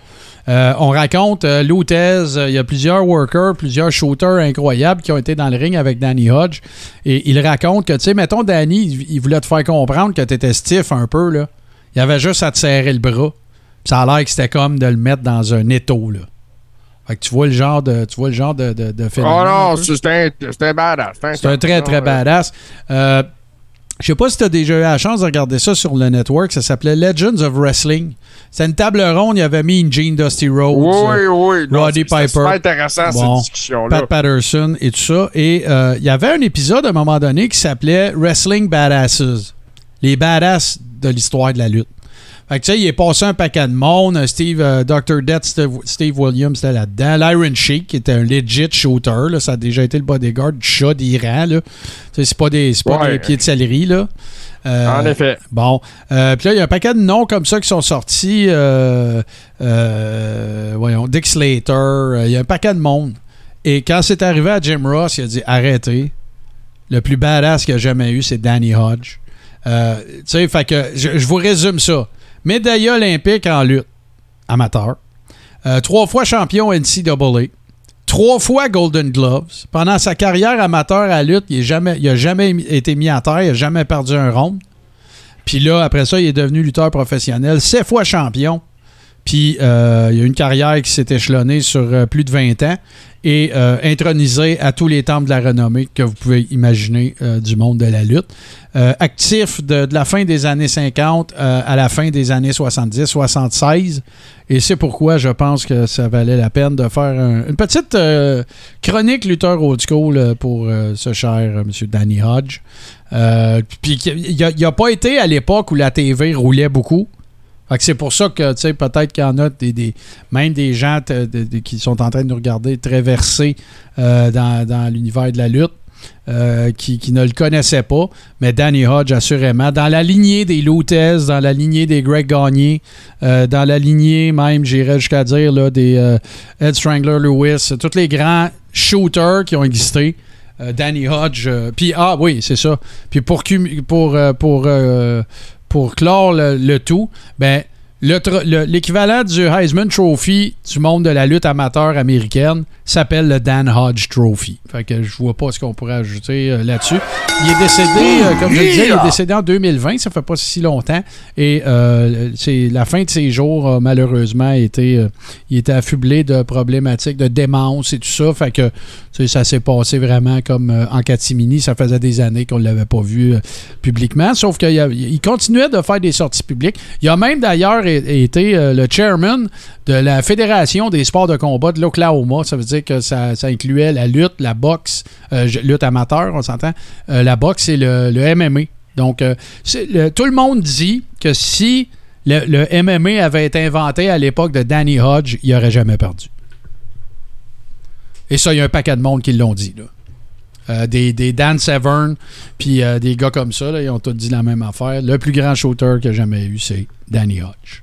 Euh, on raconte, euh, Tez, euh, il y a plusieurs workers, plusieurs shooters incroyables qui ont été dans le ring avec Danny Hodge. Et il raconte que, tu sais, mettons, Danny, il, il voulait te faire comprendre que tu étais stiff un peu, là. Il avait juste à te serrer le bras. Ça a l'air que c'était comme de le mettre dans un étau. Fait que tu vois le genre de, tu vois le genre de, de, de phénomène Oh un non, c'est un, badass. C'est un très, très badass. Euh, Je sais pas si tu as déjà eu la chance de regarder ça sur le network. Ça s'appelait Legends of Wrestling. C'est une table ronde. Il y avait Mean Gene, Dusty Rhodes, Oui, oui. non, Roddy Piper. super intéressant, Bon, cette discussion-là. Pat Patterson et tout ça. Et euh, il y avait un épisode à un moment donné qui s'appelait Wrestling Badasses. Les badass de l'histoire de la lutte. Fait que tu sais, il est passé un paquet de monde. Steve, euh, Dr. Death, Steve, Steve Williams était là-dedans. L'Iron Sheik, qui était un legit shooter. là. ça a déjà été le bodyguard du chat d'Iran. C'est pas, des, c'est pas Ouais. des pieds de céleri. Là. Euh, En effet. Bon. Euh, Puis là, il y a un paquet de noms comme ça qui sont sortis. Voyons, Dick Slater. Il y a un paquet de monde. Et quand c'est arrivé à Jim Ross, il a dit arrêtez. Le plus badass qu'il a jamais eu, c'est Danny Hodge. Euh, tu sais, fait que je, je vous résume ça. Médaille olympique en lutte, amateur. Euh, trois fois champion NCAA. Trois fois Golden Gloves. Pendant sa carrière amateur à lutte, il n'a jamais, été mis à terre, il n'a jamais perdu un round. Puis là, après ça, il est devenu lutteur professionnel, sept fois champion. Puis euh, il a eu une carrière qui s'est échelonnée sur euh, plus de 20 ans et euh, intronisé à tous les temples de la renommée que vous pouvez imaginer euh, du monde de la lutte. Actif de, la fin des années 50 euh, à la fin des années 70-76. Et c'est pourquoi je pense que ça valait la peine de faire un- une petite chronique lutteur old school pour ce cher euh, M. Danny Hodge. Puis il n'a pas été à l'époque où la TV roulait beaucoup. C'est pour ça que, tu sais, peut-être qu'il y en a des, même des gens qui sont en train de nous regarder très versés euh, dans, l'univers de la lutte. euh, qui, ne le connaissaient pas, mais Danny Hodge, assurément, dans la lignée des Lutez, dans la lignée des Greg Gagné, euh, dans la lignée même, j'irais jusqu'à dire, là, des Ed Strangler Lewis, tous les grands shooters qui ont existé. Danny Hodge, puis ah oui, c'est ça. Puis pour, pour, pour, pour clore le, le tout, ben, l'équivalent du Heisman Trophy du monde de la lutte amateur américaine s'appelle le Dan Hodge Trophy. Fait que je vois pas ce qu'on pourrait ajouter euh, là-dessus. Il est décédé, euh, comme je le disais, il est décédé en 2020, ça fait pas si longtemps. Et euh, c'est la fin de ses jours a malheureusement été, euh, il était affublé de problématiques de démence et tout ça. Fait que ça s'est passé vraiment comme en catimini. Ça faisait des années qu'on ne l'avait pas vu publiquement. Sauf qu'il continuait de faire des sorties publiques. Il a même d'ailleurs été euh, le chairman de la Fédération des sports de combat de l'Oklahoma. Ça veut dire que ça, incluait la lutte, la boxe, euh, lutte amateur, on s'entend, euh, la boxe et le, le MMA. Donc, euh, tout le monde dit que si le, le MMA avait été inventé à l'époque de Danny Hodge, il n'aurait jamais perdu. Et ça, il y a un paquet de monde qui l'ont dit. Là. Euh, des, des Dan Severn, puis euh, des gars comme ça, là, ils ont tous dit la même affaire. Le plus grand shooter qu'il a jamais eu, c'est Danny Hodge.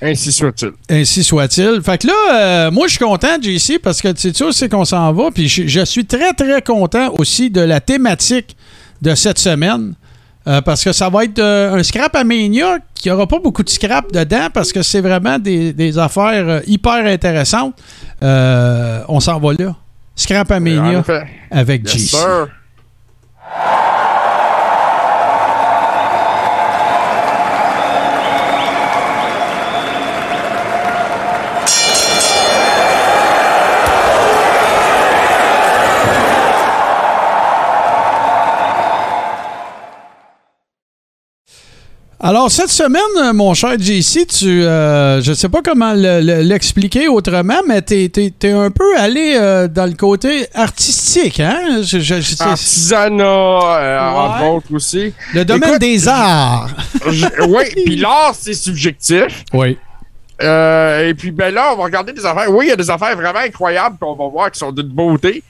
Ainsi soit-il. Ainsi soit-il. Fait que là, euh, moi, je suis content, JC, parce que tu sais, c'est qu'on s'en va. Puis je, je suis très, très content aussi de la thématique de cette semaine. euh, parce que ça va être euh, un scrap à Mania qui aura pas beaucoup de scrap dedans parce que c'est vraiment des, des affaires hyper intéressantes. On s'en va là. Scrap à En Mania effet. avec Yes, JC. Alors, cette semaine, euh, mon cher JC, tu, euh, je sais pas comment le- le- l'expliquer autrement, mais tu es, un peu allé euh, dans le côté artistique, hein? Je- je- je- c'est- Artisanat, euh, entre Ouais. autres aussi. le domaine Écoute, des arts. oui, puis l'art, c'est subjectif. Oui. Et puis, ben là, on va regarder des affaires. Oui, il y a des affaires vraiment incroyables qu'on va voir qui sont d'une beauté.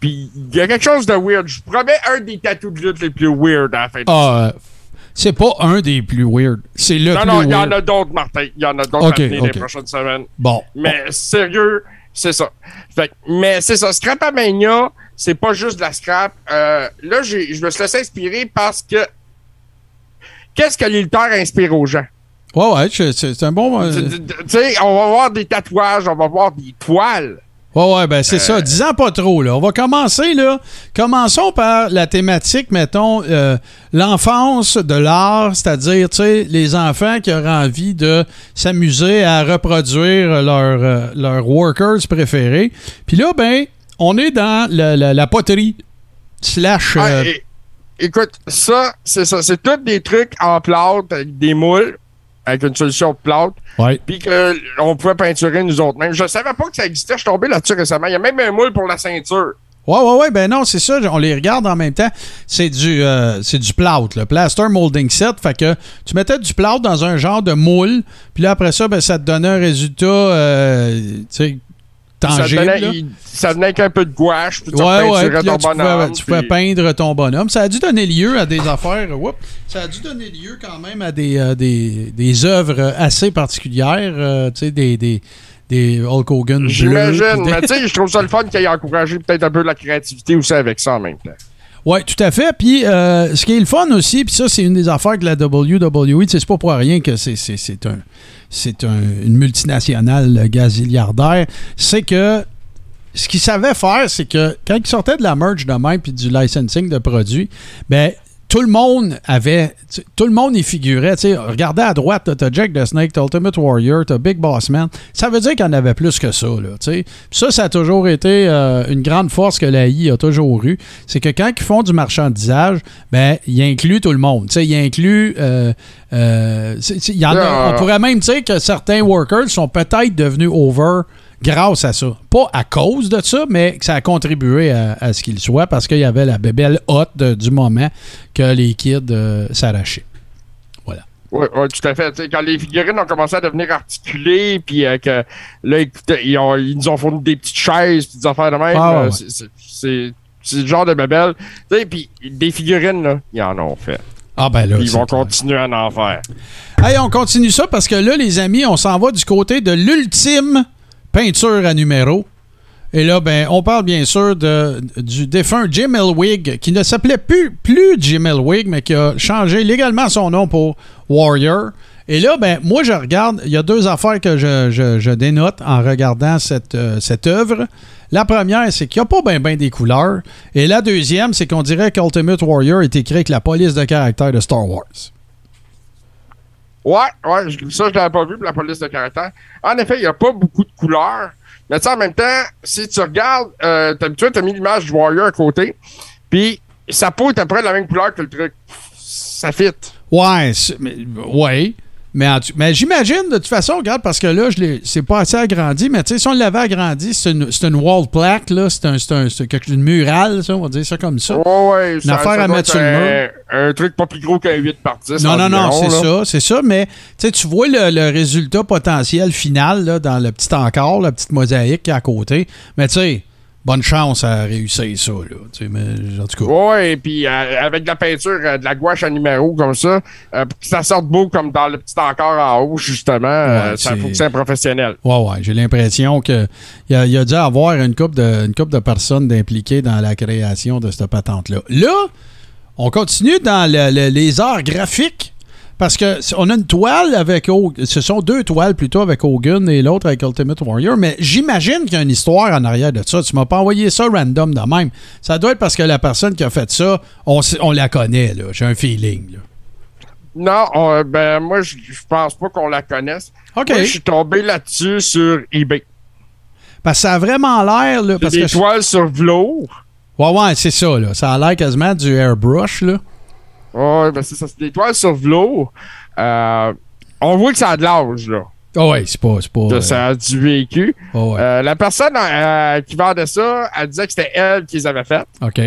Puis, il y a quelque chose de weird. Je promets un des tatous de lutte les plus weird à la fin de Ah, c'est pas un des plus weird. C'est le Non, plus non, il y en a d'autres, Martin. Il y en a d'autres Ok, à venir ok. les prochaines semaines. Bon. Mais sérieux, c'est ça. Fait, que- mais c'est ça. Scrapamania, c'est pas juste de la scrap. Euh, là, je me suis laissé inspirer parce que qu'est-ce que les lutteurs inspirent aux gens? Ouais, ouais, c'est c'est un bon. euh, tu sais, on va voir des tatouages, on va voir des toiles. Ouais, ouais, ben c'est Euh. ça. Disons pas trop, là. On va commencer, là. Commençons par la thématique, mettons, euh, l'enfance de l'art, c'est-à-dire, tu sais, les enfants qui auraient envie de s'amuser à reproduire leurs euh, leurs workers préférés. Puis là, ben, on est dans la, la- la poterie slash Ah, euh, écoute, ça, c'est ça. C'est tous des trucs en plâtre avec des moules, avec une solution. Ouais. Puis qu'on pouvait peinturer nous autres mêmes. Je savais pas que ça existait. Je suis tombé là-dessus récemment. Il y a même un moule pour la ceinture. Ouais, ouais, ouais, ben non, c'est ça, on les regarde en même temps. C'est du, euh, c'est du plâtre, le plaster molding set. Fait que tu mettais du plâtre dans un genre de moule, puis là, après ça, ben, ça te donnait un résultat, euh, tu sais, tangible. Ça, il- venait avec un peu de gouache. Puis tu Ouais, ouais, repeinturais puis là, ton tu pouvais, peindre ton bonhomme. Ça a dû donner lieu à des affaires. Whoop, ça a dû donner lieu quand même à des, euh, des, des œuvres assez particulières. euh, tu sais, des, des, des Hulk Hogan. J'imagine. Mais tu sais, je trouve ça le fun qu'il ait encouragé peut-être un peu de la créativité aussi avec ça en même temps. Oui, tout à fait. Puis, euh, ce qui est le fun aussi, puis ça, c'est une des affaires que la WWE, c'est pas pour rien que c'est un, c'est un- une multinationale gazilliardaire, c'est que ce qu'ils savaient faire, c'est que quand ils sortaient de la merch de même puis du licensing de produits, ben tout le monde avait. Tout le monde y figurait. Regardez à droite, t'as Jack the Snake, t'as Ultimate Warrior, t'as Big Boss Man. Ça veut dire qu'il y en avait plus que ça. Là, ça, ça a toujours été euh, une grande force que la I a toujours eu. C'est que quand ils font du marchandisage, ben, ils incluent tout le monde. Ils incluent. euh, euh, y en a- on pourrait même dire que certains workers sont peut-être devenus over grâce à ça. Pas à cause de ça, mais que ça a contribué à, à ce qu'il soit parce qu'il y avait la bébelle haute du moment que les kids euh, s'arrachaient. Oui, tout à fait. Quand les figurines ont commencé à devenir articulées, puis euh, que là, ils, ont- ils nous ont fourni des petites chaises, puis des affaires de même, Ah, ouais. c'est- le genre de bébelle. Tu sais, puis des figurines, là, ils en ont fait. Ah ben là, ils vont clair. continuer à en faire. Hey, on continue ça parce que là, les amis, on s'en va du côté de l'ultime peinture à numéro. Et là, ben, on parle bien sûr de, du défunt Jim Elwig, qui ne s'appelait plus, plus Jim Elwig, mais qui a changé légalement son nom pour Warrior. Et là, ben, moi, je regarde, il y a deux affaires que je, je- je dénote en regardant cette, euh, cette œuvre. La première, c'est qu'il n'y a pas bien ben des couleurs. Et la deuxième, c'est qu'on dirait qu'Ultimate Warrior est écrit avec la police de caractère de Star Wars. Ouais, ouais, ça, je l'avais pas vu pour la police de caractère. En effet, il n'y a pas beaucoup de couleurs. Mais tu sais, en même temps, si tu regardes, euh, tu as mis l'image du Warrior à côté, puis sa peau est à peu près de la même couleur que le truc. Ça fit. Ouais, mais, ouais. Mais, en mais j'imagine, de toute façon, regarde, parce que là, je c'est pas assez agrandi, mais tu sais, si on l'avait agrandi, c'est une, une wall plaque, là, c'est un, un- une murale, ça, on va dire ça comme ça. Ouais, ouais. Une affaire à mettre sur le mur. un, un truc pas plus gros qu'un 8 par 10. Non, non, non, c'est ça, c'est ça, mais tu sais, tu vois le, le résultat potentiel final là, dans le petit encart, la petite mosaïque qui est à côté. Mais tu sais, bonne chance à réussir ça, là. Tu sais, mais en tout cas. Ouais, et puis euh, avec de la peinture, euh, de la gouache à numéro comme ça, euh, pour que ça sorte beau comme dans le petit encart en haut, justement, Ouais, ça faut que c'est un professionnel. Ouais, ouais, j'ai l'impression que il a, il a dû avoir une couple de, une couple de personnes impliquées dans la création de cette patente-là. Là, on continue dans le- le- les arts graphiques. Parce que on a une toile avec ce sont deux toiles plutôt avec Hogan et l'autre avec Ultimate Warrior, mais j'imagine qu'il y a une histoire en arrière de ça. Tu m'as pas envoyé ça random de même. Ça doit être parce que la personne qui a fait ça, on, on la connaît là. J'ai un feeling. là. Non, on- ben moi, je je pense pas qu'on la connaisse. OK. Moi, je suis tombé là-dessus sur eBay. Parce que ça a vraiment l'air là, parce des que je- toiles sur velours. Ouais, ouais, c'est ça là. Ça a l'air quasiment du airbrush là. Ouais, ben c'est ça, c'est des toiles sur velours. Euh, on voit que ça a de l'âge, là. Ah ouais, c'est pas. C'est pas euh, ça a du vécu. ah ouais. Euh, la personne euh, qui vendait ça, elle disait que c'était elle qui les avait faites. OK.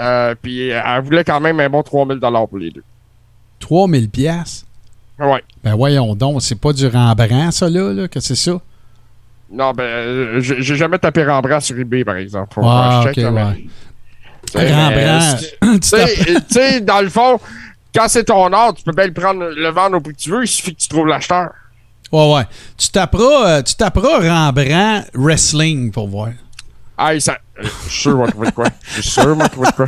Euh, puis elle voulait quand même un bon 3000 pour les deux. 3000 pièces. Ouais. Ben voyons donc, c'est pas du Rembrandt, ça, là, là que c'est ça? Non, ben, j'ai jamais tapé Rembrandt sur eBay, par exemple. Ah, que je check, ok, là, mais- ouais. Tu sais, dans le fond, quand c'est ton art, tu peux bien le prendre, le vendre au prix que tu veux, il suffit que tu trouves l'acheteur. Ouais, ouais. Tu taperas, euh, tu taperas Rembrandt Wrestling pour voir. Ah, ça. euh, Je suis sûr, va trouver de quoi? Je suis sûr, va trouver de quoi?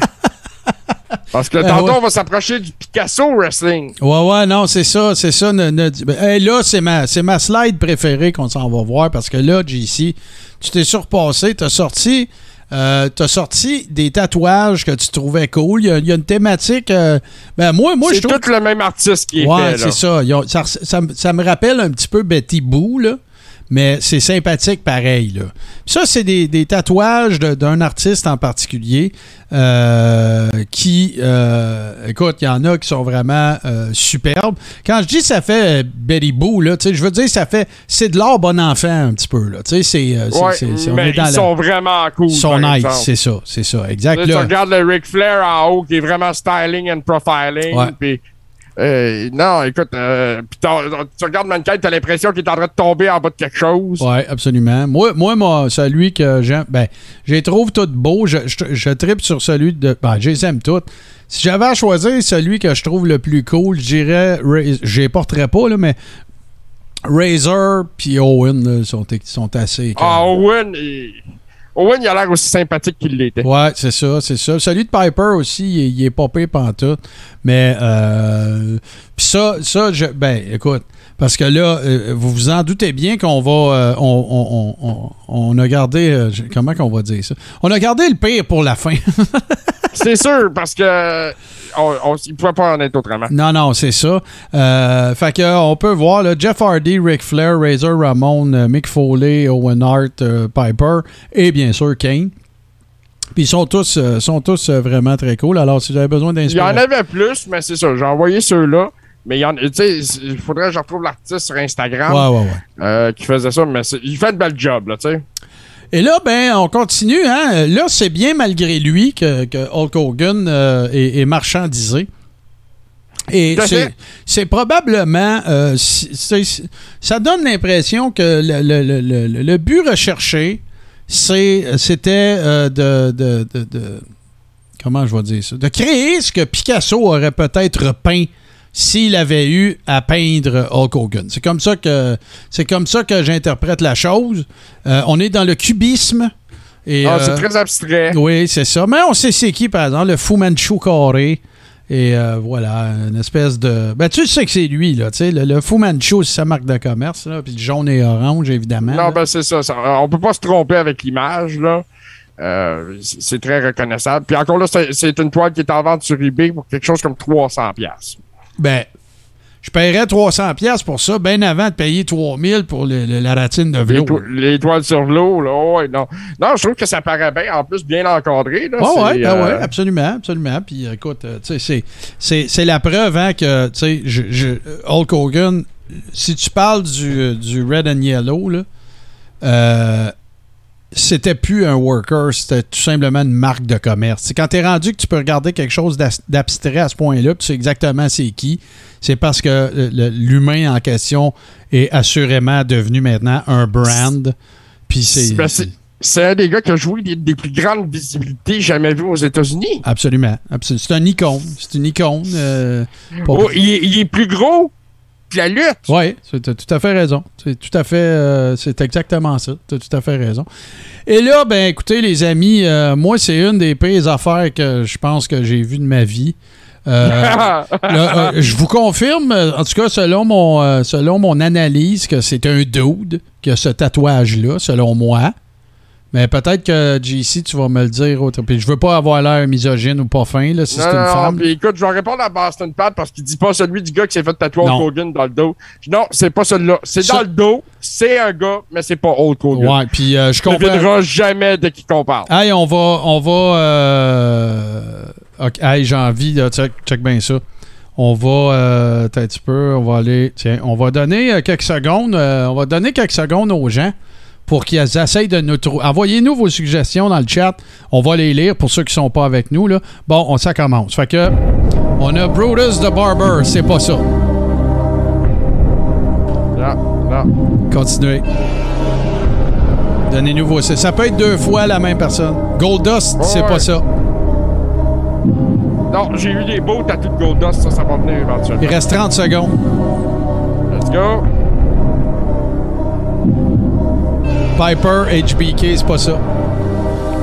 Parce que Ben tantôt, ouais. on va s'approcher du Picasso Wrestling. Ouais, ouais, non, c'est ça, c'est ça. ne- ne- ben, hey, là, c'est ma, c'est ma slide préférée qu'on s'en va voir parce que là, JC, tu t'es surpassé, t'as sorti, euh, t'as sorti des tatouages que tu trouvais cool. Il y a, il y a une thématique. euh, ben, moi, moi je C'est trouve. tout le même artiste qui est Ouais, fait, c'est ça. Ont- ça, ça ça me rappelle un petit peu Betty Boo, là. Mais c'est sympathique pareil. Là. Ça, c'est des, des tatouages de- d'un artiste en particulier euh, qui, euh, écoute, il y en a qui sont vraiment euh, superbes. Quand je dis ça fait euh, Betty Boo, là, je veux dire, ça fait, c'est de l'art bon enfant un petit peu. Là, c'est, c'est- Ouais, on mais est dans ils la- sont vraiment cool. ils sont par nice, exemple. c'est ça, c'est ça, exact. Là, tu regardes le Ric Flair en haut qui est vraiment styling and profiling. Ouais. Euh, non, écoute, euh, tu regardes Mankind, t'as l'impression qu'il est en train de tomber en bas de quelque chose. Oui, absolument. Moi, moi, moi, celui que j'aime, ben, je les trouve tous beaux. Je, je, je tripe sur celui de. Ben, je les aime tous. Si j'avais à choisir celui que je trouve le plus cool, je dirais. Ra- Je les porterais pas, là, mais. Razor puis Owen là, sont, sont assez. Ah, Owen, il... Owen, il a l'air aussi sympathique qu'il l'était. Ouais, c'est ça, c'est ça. Celui de Piper aussi, il, est- pire pantoute. Mais, euh, puis ça, ça je, ben, écoute, parce que là, euh, vous vous en doutez bien qu'on va, euh, on, on- on- on- on a gardé, euh, comment qu'on va dire ça? On a gardé le pire pour la fin. C'est sûr, parce que on, on, il pouvait pas en être autrement. non, non, c'est ça. Fait que, on peut voir, là, Jeff Hardy, Ric Flair, Razor Ramon, Mick Foley, Owen Hart, Piper et bien sûr Kane. Puis ils sont tous, sont tous vraiment très cool. Alors, si vous avez besoin Il y en d'inspiration. avait plus, mais c'est ça. J'ai envoyé ceux-là. Mais il y en tu sais, il faudrait que je retrouve l'artiste sur Instagram Ouais, ouais, ouais. euh, qui faisait ça, mais il fait de bel job, là, tu sais. Et là, ben, on continue. Hein? Là, c'est bien malgré lui que, que Hulk Hogan euh, est, est marchandisé. Et c'est, probablement. euh, ça donne l'impression que le, le- le- le- but recherché, c'était euh, de, de- de- de- Comment je vais dire ça? De créer ce que Picasso aurait peut-être peint s'il avait eu à peindre Hulk Hogan. C'est comme ça que c'est comme ça que j'interprète la chose. Euh, on est dans le cubisme. Et, Ah, euh, c'est très abstrait. oui, c'est ça. Mais on sait c'est qui, par exemple, le Fu Manchu carré. Et euh, voilà, une espèce de. Ben, tu sais que c'est lui, là. Tu sais, le, le Fu Manchu, c'est sa marque de commerce, là. Puis le jaune et orange, évidemment. Non, là. ben c'est ça, ça. On peut pas se tromper avec l'image, là. Euh, c'est très reconnaissable. Puis encore là, c'est c'est une toile qui est en vente sur eBay pour quelque chose comme 300$. Ben, je paierais 300$ piastres pour ça, bien avant de payer 3000$ pour le- le- la ratine de vélo. les toiles sur l'eau, là, oh, ouais, non. Non, je trouve que ça paraît bien. En plus, bien encadré, là. Ouais, c'est, ouais, ben euh, ouais, absolument, absolument. Puis euh, écoute, euh, tu sais, c'est- la preuve hein, que, tu sais, je, je- Hulk Hogan, si tu parles du, du Red and Yellow, là, euh, c'était plus un worker, c'était tout simplement une marque de commerce. C'est quand tu es rendu que tu peux regarder quelque chose d'abstrait à ce point-là, puis tu sais exactement c'est qui, c'est parce que euh, l'humain en question est assurément devenu maintenant un brand. Puis c'est. c'est- c'est un des gars qui a joué des, des plus grandes visibilités jamais vues aux États-Unis. Absolument. absolument. C'est un icône. C'est une icône. euh, pour- Oh, il, est- il est plus gros que la lutte. Oui, tu as tout à fait raison. C'est tout à fait. euh, c'est exactement ça. Tu as tout à fait raison. Et là, ben écoutez, les amis, euh, moi, c'est une des pires affaires que je pense que j'ai vues de ma vie. Euh, je vous confirme, en tout cas, selon mon, selon mon analyse, que c'est un dude qui a ce tatouage-là, selon moi. Mais peut-être que, JC, tu vas me le dire. Autre... Puis je veux pas avoir l'air misogyne ou pas fin, là, si c'est une non, non, femme. puis écoute, je vais répondre à Boston Pat parce qu'il dit pas celui du gars qui s'est fait tatouer Hulk. Hogan dans le dos. Non, c'est pas celui-là. C'est dans le dos, c'est un gars, mais c'est pas Hulk Hogan. Ouais, puis euh, je ne comprends. devineras jamais de qui qu'on parle. Hey, on va. On va. euh, ok, Hey, j'ai envie de. Check, check bien ça. On va. Euh, petit peu. On va aller. Tiens, on va donner euh, quelques secondes. euh, on va donner quelques secondes aux gens pour qu'ils essayent de nous trouver. Envoyez-nous vos suggestions dans le chat. On va les lire pour ceux qui sont pas avec nous. Là. Bon, on, ça commence. Fait que. On a Brutus the Barber. C'est pas ça. Non, non. Continuez. Donnez-nous vos. Ça peut être deux fois la même personne. Goldust, c'est pas ça. Non, j'ai eu des beaux tatous de Goldust, ça, ça va venir éventuellement. Il reste 30 secondes. Let's go. Piper, HBK, c'est pas ça.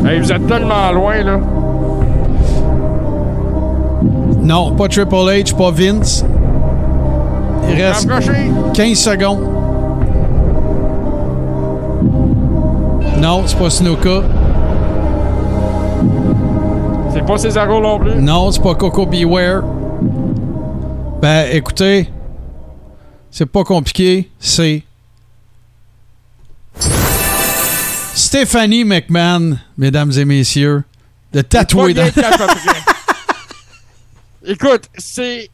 Hey, vous êtes tellement loin, là. Non, pas Triple H, pas Vince. Il reste Rapprochez. 15 secondes. Non, c'est pas Snuka. C'est pas Cesaro non plus. Non, c'est pas Coco Beware. Ben, écoutez, c'est pas compliqué. C'est Stéphanie McMahon, mesdames et messieurs, de tatouer dans... Écoute, c'est.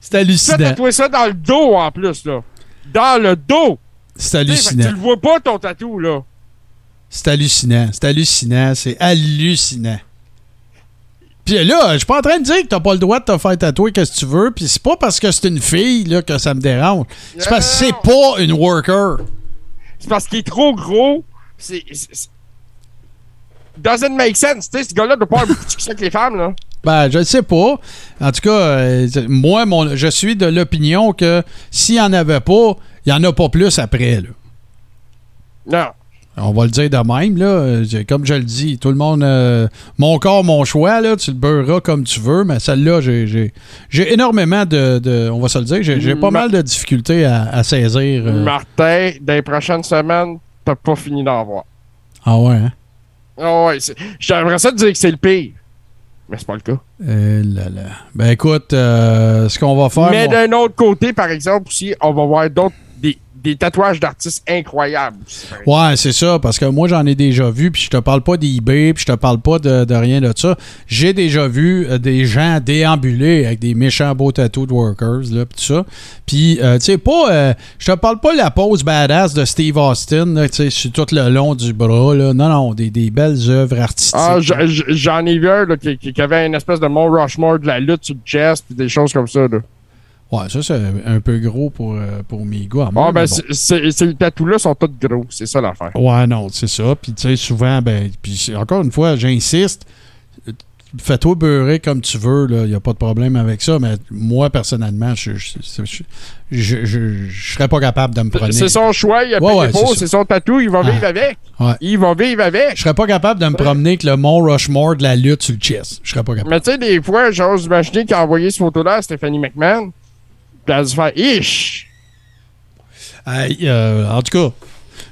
C'est Tu hallucinant. tatouer ça dans le dos en plus, là. Dans le dos! C'est Tu hallucinant. Tu le vois pas, ton tatou, là. C'est hallucinant. C'est hallucinant. C'est hallucinant. Puis là, je suis pas en train de dire que t'as pas le droit de te faire tatouer que tu veux. Puis c'est pas parce que c'est une fille là, que ça me dérange. C'est parce que c'est pas une worker. C'est parce qu'il est trop gros. C'est- Doesn't make sense. Tu sais, ce gars-là doit pas avoir beaucoup de succès avec les femmes, là. Ben, je ne sais pas. En tout cas, euh, moi, mon, je suis de l'opinion que s'il n'y en avait pas, il n'y en a pas plus après. Là. Non. On va le dire de même. Là. Comme je le dis, tout le monde. euh, mon corps, mon choix, là, tu le beurras comme tu veux, mais celle-là, j'ai, énormément de, de- On va se le dire, j'ai, pas Ma- mal de difficultés à, à saisir. euh. Martin, dans les prochaines semaines, t'as pas fini d'en voir. Ah ouais, hein? Ah ouais, j'aimerais ça te dire que c'est le pire. Mais c'est pas le cas. Eh là là. Ben écoute, euh, ce qu'on va faire. Mais d'un autre côté, par exemple, aussi, on va voir d'autres des, tatouages d'artistes incroyables. Ouais, c'est ça, parce que moi, j'en ai déjà vu, puis je te parle pas d'eBay, puis je te parle pas de, de rien de ça. J'ai déjà vu euh, des gens déambuler avec des méchants beaux tattoos de workers, là, puis tout ça. Puis, euh, tu sais, pas... euh, je te parle pas de la pose badass de Steve Austin, tu sais, sur tout le long du bras, là. Non, non, des, des belles œuvres artistiques. Ah, j'en ai vu un là, qui, qui- qui avait une espèce de Mont Rushmore de la lutte sur le chest, puis des choses comme ça. Là. Ouais, ça, c'est un peu gros pour, euh, pour mes moi, Ah, ben, bon. c'est- ces tatous-là sont tous gros. C'est ça l'affaire. Ouais, non, c'est ça. Puis, tu sais, souvent, ben, puis encore une fois, j'insiste, fais-toi beurrer comme tu veux, il n'y a pas de problème avec ça, mais moi, personnellement, je je, je, je, je- je serais pas capable de me promener. C'est son choix, il a Ouais, ouais, c'est son tatou, il va Ah. vivre avec. Ouais. Il va vivre avec. Je serais pas capable de me promener avec le Mont Rushmore de la lutte sur le chest. Je serais pas capable. Mais tu sais, des fois, j'ose imaginer qu'il a envoyé ce photo-là à Stephanie McMahon. Puis elle a dû faire Ish! Euh, en tout cas,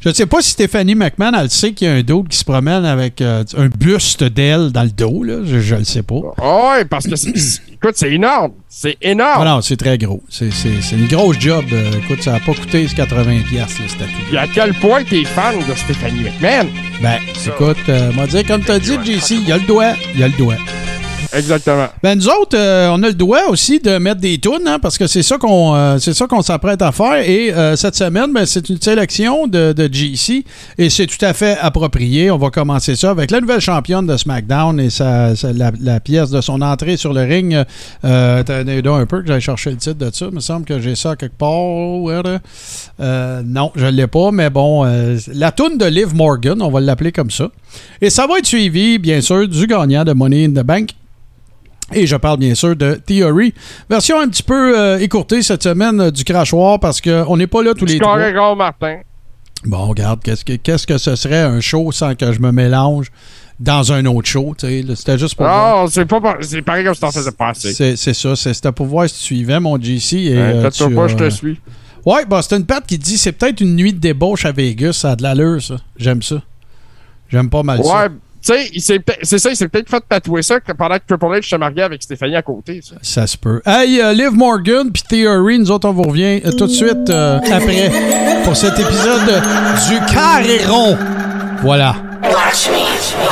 je ne sais pas si Stéphanie McMahon, elle sait qu'il y a un dos qui se promène avec euh, un buste d'elle dans le dos. Là. Je, je le sais pas. Ah ouais, parce que, c'est- écoute, c'est énorme. C'est énorme. Ah non, c'est très gros. C'est, c'est- c'est une grosse job. Euh, écoute, ça n'a pas coûté ce 80$, piastres, le statut. Puis à quel point t'es fan de Stephanie McMahon? Ben, écoute, euh, m'a dit, comme tu as dit, JC, il y a le doigt. Il y a le doigt. Exactement. Ben, nous autres, euh, on a le droit aussi de mettre des tunes, hein, parce que c'est ça qu'on euh, c'est s'apprête à faire. Et euh, cette semaine, ben, c'est une sélection de, GC et c'est tout à fait approprié. On va commencer ça avec la nouvelle championne de SmackDown et sa, la, pièce de son entrée sur le ring. Euh, T'as un peu que j'allais chercher le titre de ça. Il me semble que j'ai ça quelque part. Non, je ne l'ai pas, mais bon, la tune de Liv Morgan, on va l'appeler comme ça. Et ça va être suivi, bien sûr, du gagnant de Money in the Bank. Et je parle bien sûr de Theory. Version un petit peu euh, écourtée cette semaine euh, du crachoir parce qu'on n'est pas là tous les gros, Martin. Bon, regarde, qu'est-ce que, qu'est-ce que ce serait un show sans que je me mélange dans un autre show? tu sais, C'était juste pour voir. Non, c'est pas c'est pareil comme si t'en faisais pas assez. C'est, c'est ça, c'est- c'était pour voir si tu suivais mon GC. Et, Hein, euh, tu, pas, je te suis. Ouais, bah, c'est une patte qui dit c'est peut-être une nuit de débauche à Vegas. Ça a de l'allure, ça. J'aime ça. J'aime pas mal ça. Ouais, tu sais, s'est peut-être- c'est ça, il s'est peut-être fait tatouer ça que pendant que Triple H se mariait avec Stéphanie à côté. Ça. Ça se peut. Hey, euh, Liv Morgan puis Theory, nous autres, on vous revient euh, tout de suite euh, après pour cet épisode du Carré rond. Voilà. Watch me, watch me.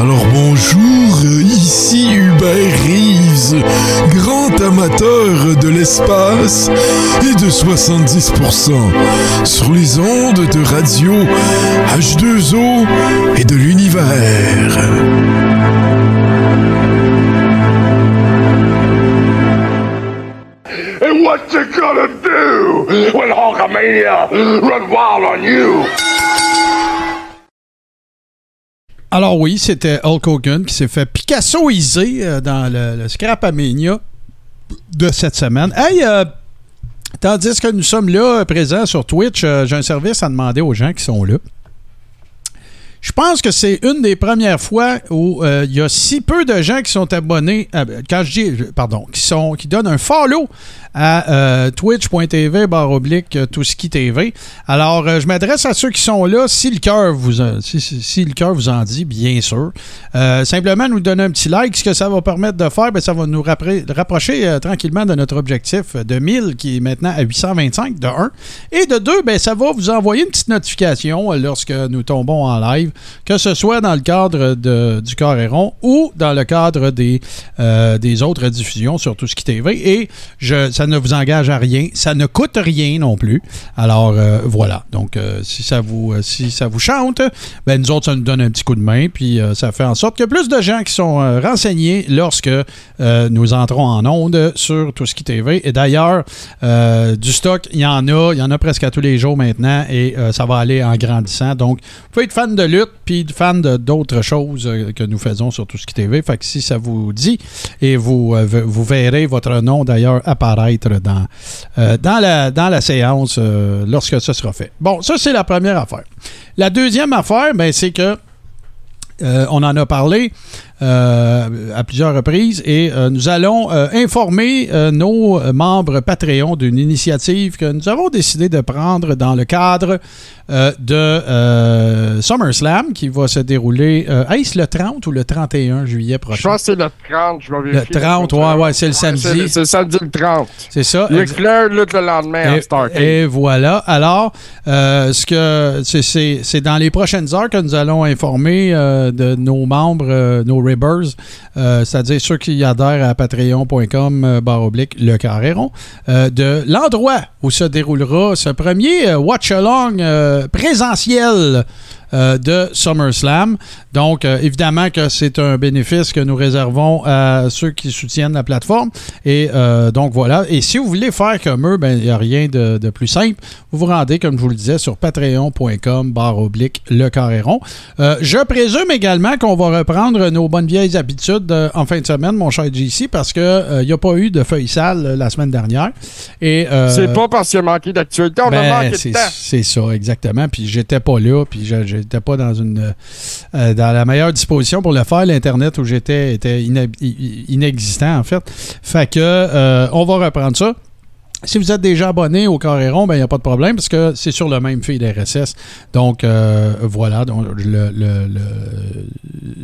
Alors bonjour, ici Hubert Reeves, grand amateur de l'espace et de 70% sur les ondes de radio H2O et de l'univers. And what you gonna Alors oui, c'était Hulk Hogan qui s'est fait Picassoiser euh, dans le, le Scrapamania de cette semaine. Hey, euh, tandis que nous sommes là, euh, présents sur Twitch, j'ai un service à demander aux gens qui sont là. Je pense que c'est une des premières fois où euh, il y a si peu de gens qui sont abonnés, quand je dis, pardon, qui sont, qui donnent un follow à euh, twitch.tv barre oblique euh, Touski TV. Alors, je m'adresse à ceux qui sont là, si le cœur vous, si, si- si le cœur vous en dit, bien sûr. Simplement nous donner un petit like. Ce que ça va permettre de faire, ben, ça va nous rapprocher tranquillement de notre objectif de 1000 qui est maintenant à 825 de 1. Et de 2, ben, ça va vous envoyer une petite notification lorsque nous tombons en live, que ce soit dans le cadre de, du Coréron ou dans le cadre des, euh, des autres diffusions sur tout ce qui TV. Et je, ça ne vous engage à rien. Ça ne coûte rien non plus. Alors euh, voilà. Donc euh, si ça vous si ça vous chante, ben nous autres, ça nous donne un petit coup de main. Puis ça fait en sorte a plus de gens qui sont renseignés lorsque nous entrons en onde sur tout ce qui TV. Et d'ailleurs, du stock, il y en a. Il y en a presque à tous les jours maintenant. Et ça va aller en grandissant. Donc, vous pouvez être fan de lutte puis fan de d'autres choses euh, que nous faisons sur tout ce qui TV. Fait que si ça vous dit, et vous, euh, vous verrez votre nom d'ailleurs apparaître dans, euh, dans, la, dans la séance lorsque ce sera fait. Bon, ça c'est la première affaire. La deuxième affaire, ben, c'est que on en a parlé à plusieurs reprises et euh, nous allons euh, informer euh, nos euh, membres Patreon d'une initiative que nous avons décidé de prendre dans le cadre euh, de euh, SummerSlam qui va se dérouler, euh, est-ce le 30 ou le 31 juillet Je prochain? pense que c'est le 30, je vais Le vérifier. 30, ouais, ouais, c'est le samedi. c'est- le samedi le 30. C'est ça. Ric Flair lutte le lendemain Et, et voilà. Alors, euh, ce que c'est- dans les prochaines heures que nous allons informer euh, de nos membres, euh, nos Ribbers, euh, c'est-à-dire ceux qui adhèrent à patreon.com euh, barre oblique le carré rond, euh, de l'endroit où se déroulera ce premier watch-along présentiel euh, de SummerSlam. Donc, euh, évidemment que c'est un bénéfice que nous réservons à ceux qui soutiennent la plateforme. Et euh, donc, voilà. Et si vous voulez faire comme eux, ben, il n'y a rien de, de plus simple. Vous vous rendez, comme je vous le disais, sur patreon.com barre oblique le carré rond. Je présume également qu'on va reprendre nos bonnes vieilles habitudes en fin de semaine, mon cher JC, parce qu'il n'y a pas eu de feuilles sales euh, la semaine dernière. Et, C'est pas parce qu'il a manqué d'actualité, on a ben, manqué c'est- de temps. C'est ça, exactement. Puis j'étais pas là, puis je- j'étais pas dans une euh, dans la meilleure disposition pour le faire. L'internet où j'étais était inexistant en fait. Fait que euh, on va reprendre ça. Si vous êtes déjà abonné au Carré Rond, ben il n'y a pas de problème parce que c'est sur le même feed RSS. Donc euh, voilà, donc, le-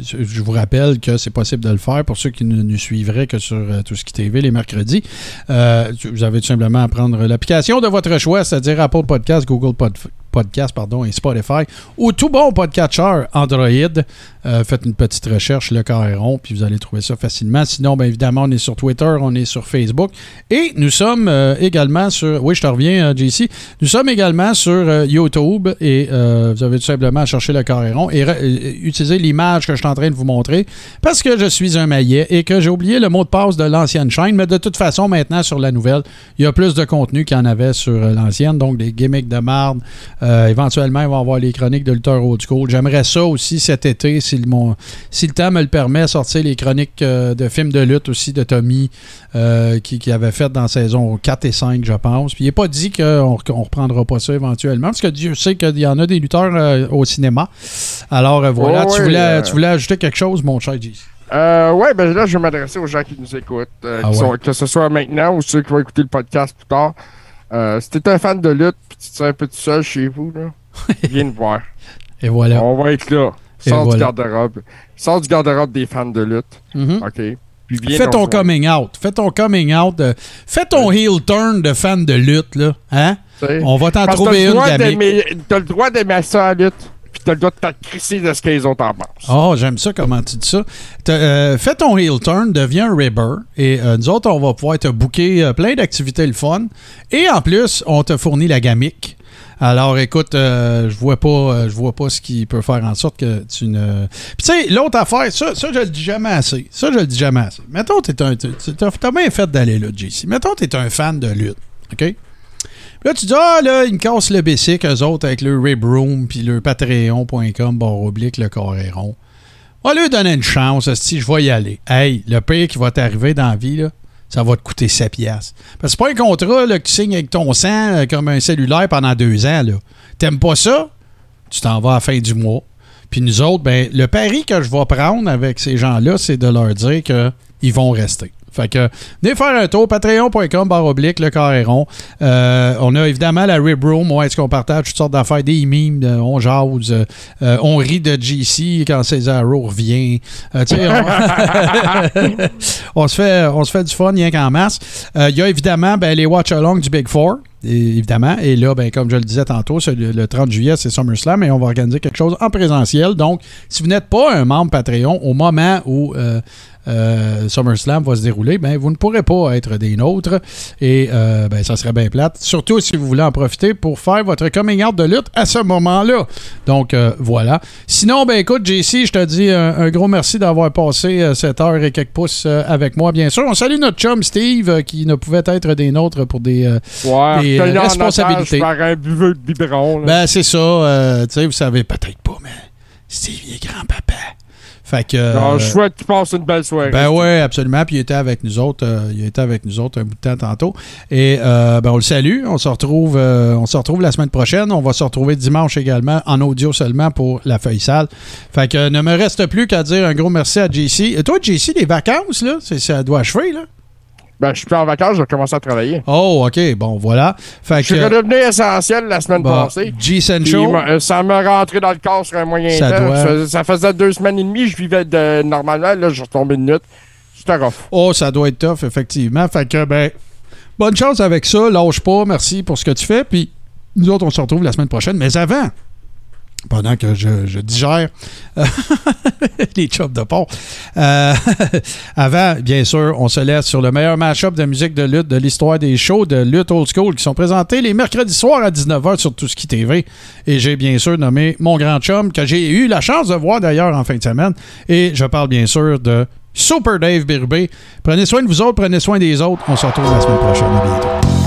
je vous rappelle que c'est possible de le faire pour ceux qui ne nous suivraient que sur euh, tout ce qui TV les mercredis. Vous avez tout simplement à prendre l'application de votre choix, c'est-à-dire Apple Podcast, Google Pod- Podcast pardon, et Spotify ou tout bon podcatcher Android. Euh, faites une petite recherche, le carré rond, puis vous allez trouver ça facilement. Sinon, bien évidemment, on est sur Twitter, on est sur Facebook et nous sommes euh, également sur. Oui, je te reviens, euh, JC. Nous sommes également sur YouTube et vous avez tout simplement à chercher le carré et utiliser l'image que je suis en train de vous montrer parce que je suis un maillet et que j'ai oublié le mot de passe de l'ancienne chaîne. Mais de toute façon, maintenant, sur la nouvelle, il y a plus de contenu qu'il y en avait sur l'ancienne. Donc, des gimmicks de marde. Euh, éventuellement, il va y avoir les chroniques de Luther Old School. J'aimerais ça aussi cet été, si le, mon- si le temps me le permet, sortir les chroniques euh, de films de lutte aussi de Tommy euh, qui, qui avait fait dans saison 4 et 5, je pense. Puis il n'est pas dit qu'on ne reprendra pas ça éventuellement, parce que Dieu sait qu'il y en a des lutteurs au cinéma. Alors voilà, Oh, tu, voulais, tu voulais ajouter quelque chose, mon cher G. Euh, ouais, ben là, je vais m'adresser aux gens qui nous écoutent, euh, Ah qui ouais. sont- que ce soit maintenant ou ceux qui vont écouter le podcast plus tard. Euh, si t'es un fan de lutte puis tu te sens un peu tout seul chez vous, là, viens nous voir. Et voilà. On va être là. Sors voilà. du garde-robe. Sors du garde-robe des fans de lutte. Mhm. OK. Puis viens Fais ton coming out. Fais ton coming out. de- Fais ton heel turn de fan de lutte, là. Hein? On va t'en trouver une, T'as le droit d'aimer ça à la lutte, puis t'as le droit de t'accrisser de ce les autres en pensent. Oh, j'aime ça comment tu dis ça. Euh, fais ton heel turn, deviens un ribber, et euh, nous autres, on va pouvoir te booker euh, plein d'activités le fun. Et en plus, on te fournit la gamique. Alors, écoute, je vois pas, je vois pas ce qui peut faire en sorte que tu ne. Puis tu sais, l'autre affaire, ça, ça, je le dis jamais assez. Ça, je le dis jamais assez. Mettons, t'es un, t'as bien fait d'aller là, JC. Mettons, t'es un fan de lutte, ok? Là, tu dis, ah, là, ils me cassent le basic, eux autres, avec le Rib Room, puis le patreon.com, barre oblique, le carré rond. On va lui donner une chance, si je vais y aller. Hey, le pire qui va t'arriver dans la vie, là, ça va te coûter 7 piastres. Parce que c'est pas un contrat là, que tu signes avec ton sang euh, comme un cellulaire pendant deux ans. T'aimes pas ça? Tu t'en vas à la fin du mois. Puis nous autres, ben, le pari que je vais prendre avec ces gens-là, c'est de leur dire qu'ils vont rester. Fait que venez faire un tour, patreon.com barre oblique, le carré rond. Euh, on a évidemment la Rib Room, où est-ce qu'on partage toutes sortes d'affaires, des memes, euh, on jase, euh, on rit de GC quand Cesaro revient. Euh, on, on se fait, on se fait du fun, rien qu'en masse. Il y a évidemment ben, les watch-along du Big Four. et- évidemment. Et là, ben, comme je le disais tantôt, le, le 30 juillet, c'est SummerSlam et on va organiser quelque chose en présentiel. Donc, si vous n'êtes pas un membre Patreon au moment où euh, euh, SummerSlam va se dérouler, ben, vous ne pourrez pas être des nôtres. Et euh, ben, ça serait bien plate. Surtout si vous voulez en profiter pour faire votre coming out de lutte à ce moment-là. Donc, euh, voilà. Sinon, ben, écoute, JC, je te dis un, un gros merci d'avoir passé cette heure et quelques pouces avec moi, bien sûr. On salue notre chum Steve qui ne pouvait être des nôtres pour des, Ouais, responsabilités. de biberon. Ben, c'est ça. tu sais, vous savez peut-être pas, mais Steve, il est grand-papa. Fait que. Non, euh, je souhaite qu'il passe une belle soirée. ben oui, absolument. Puis il était avec nous autres. euh, il était avec nous autres un bout de temps tantôt. Et euh, ben, on le salue. On se retrouve. euh, on se retrouve la semaine prochaine. On va se retrouver dimanche également en audio seulement pour la feuille sale. Fait que ne me reste plus qu'à dire un gros merci à JC. Et toi, JC, les vacances là, ça doit achever là. Ben, je suis plus en vacances, je vais commencer à travailler. Oh, ok. Bon, voilà. Fait Je suis que. redevenu essentiel la semaine Bon, passée. G Central. euh, ça m'a rentré dans le corps sur un moyen Ça temps. doit. Ça faisait deux semaines et demie, je vivais de, normalement. Là, je suis retombé une minute. C'était rough. Oh, ça doit être tough, effectivement. Fait que, ben, bonne chance avec ça. Lâche pas. Merci pour ce que tu fais. Puis, nous autres, on se retrouve la semaine prochaine. Mais avant, pendant que je, digère les chops de pont. Euh, avant, bien sûr, on se laisse sur le meilleur match-up de musique de lutte de l'histoire des shows de lutte old school qui sont présentés les mercredis soirs à 19h sur Tout qui TV. Et j'ai bien sûr nommé mon grand chum que j'ai eu la chance de voir d'ailleurs en fin de semaine. Et je parle bien sûr de Super Dave Birbé. Prenez soin de vous autres, prenez soin des autres. On se retrouve la semaine prochaine. À bientôt.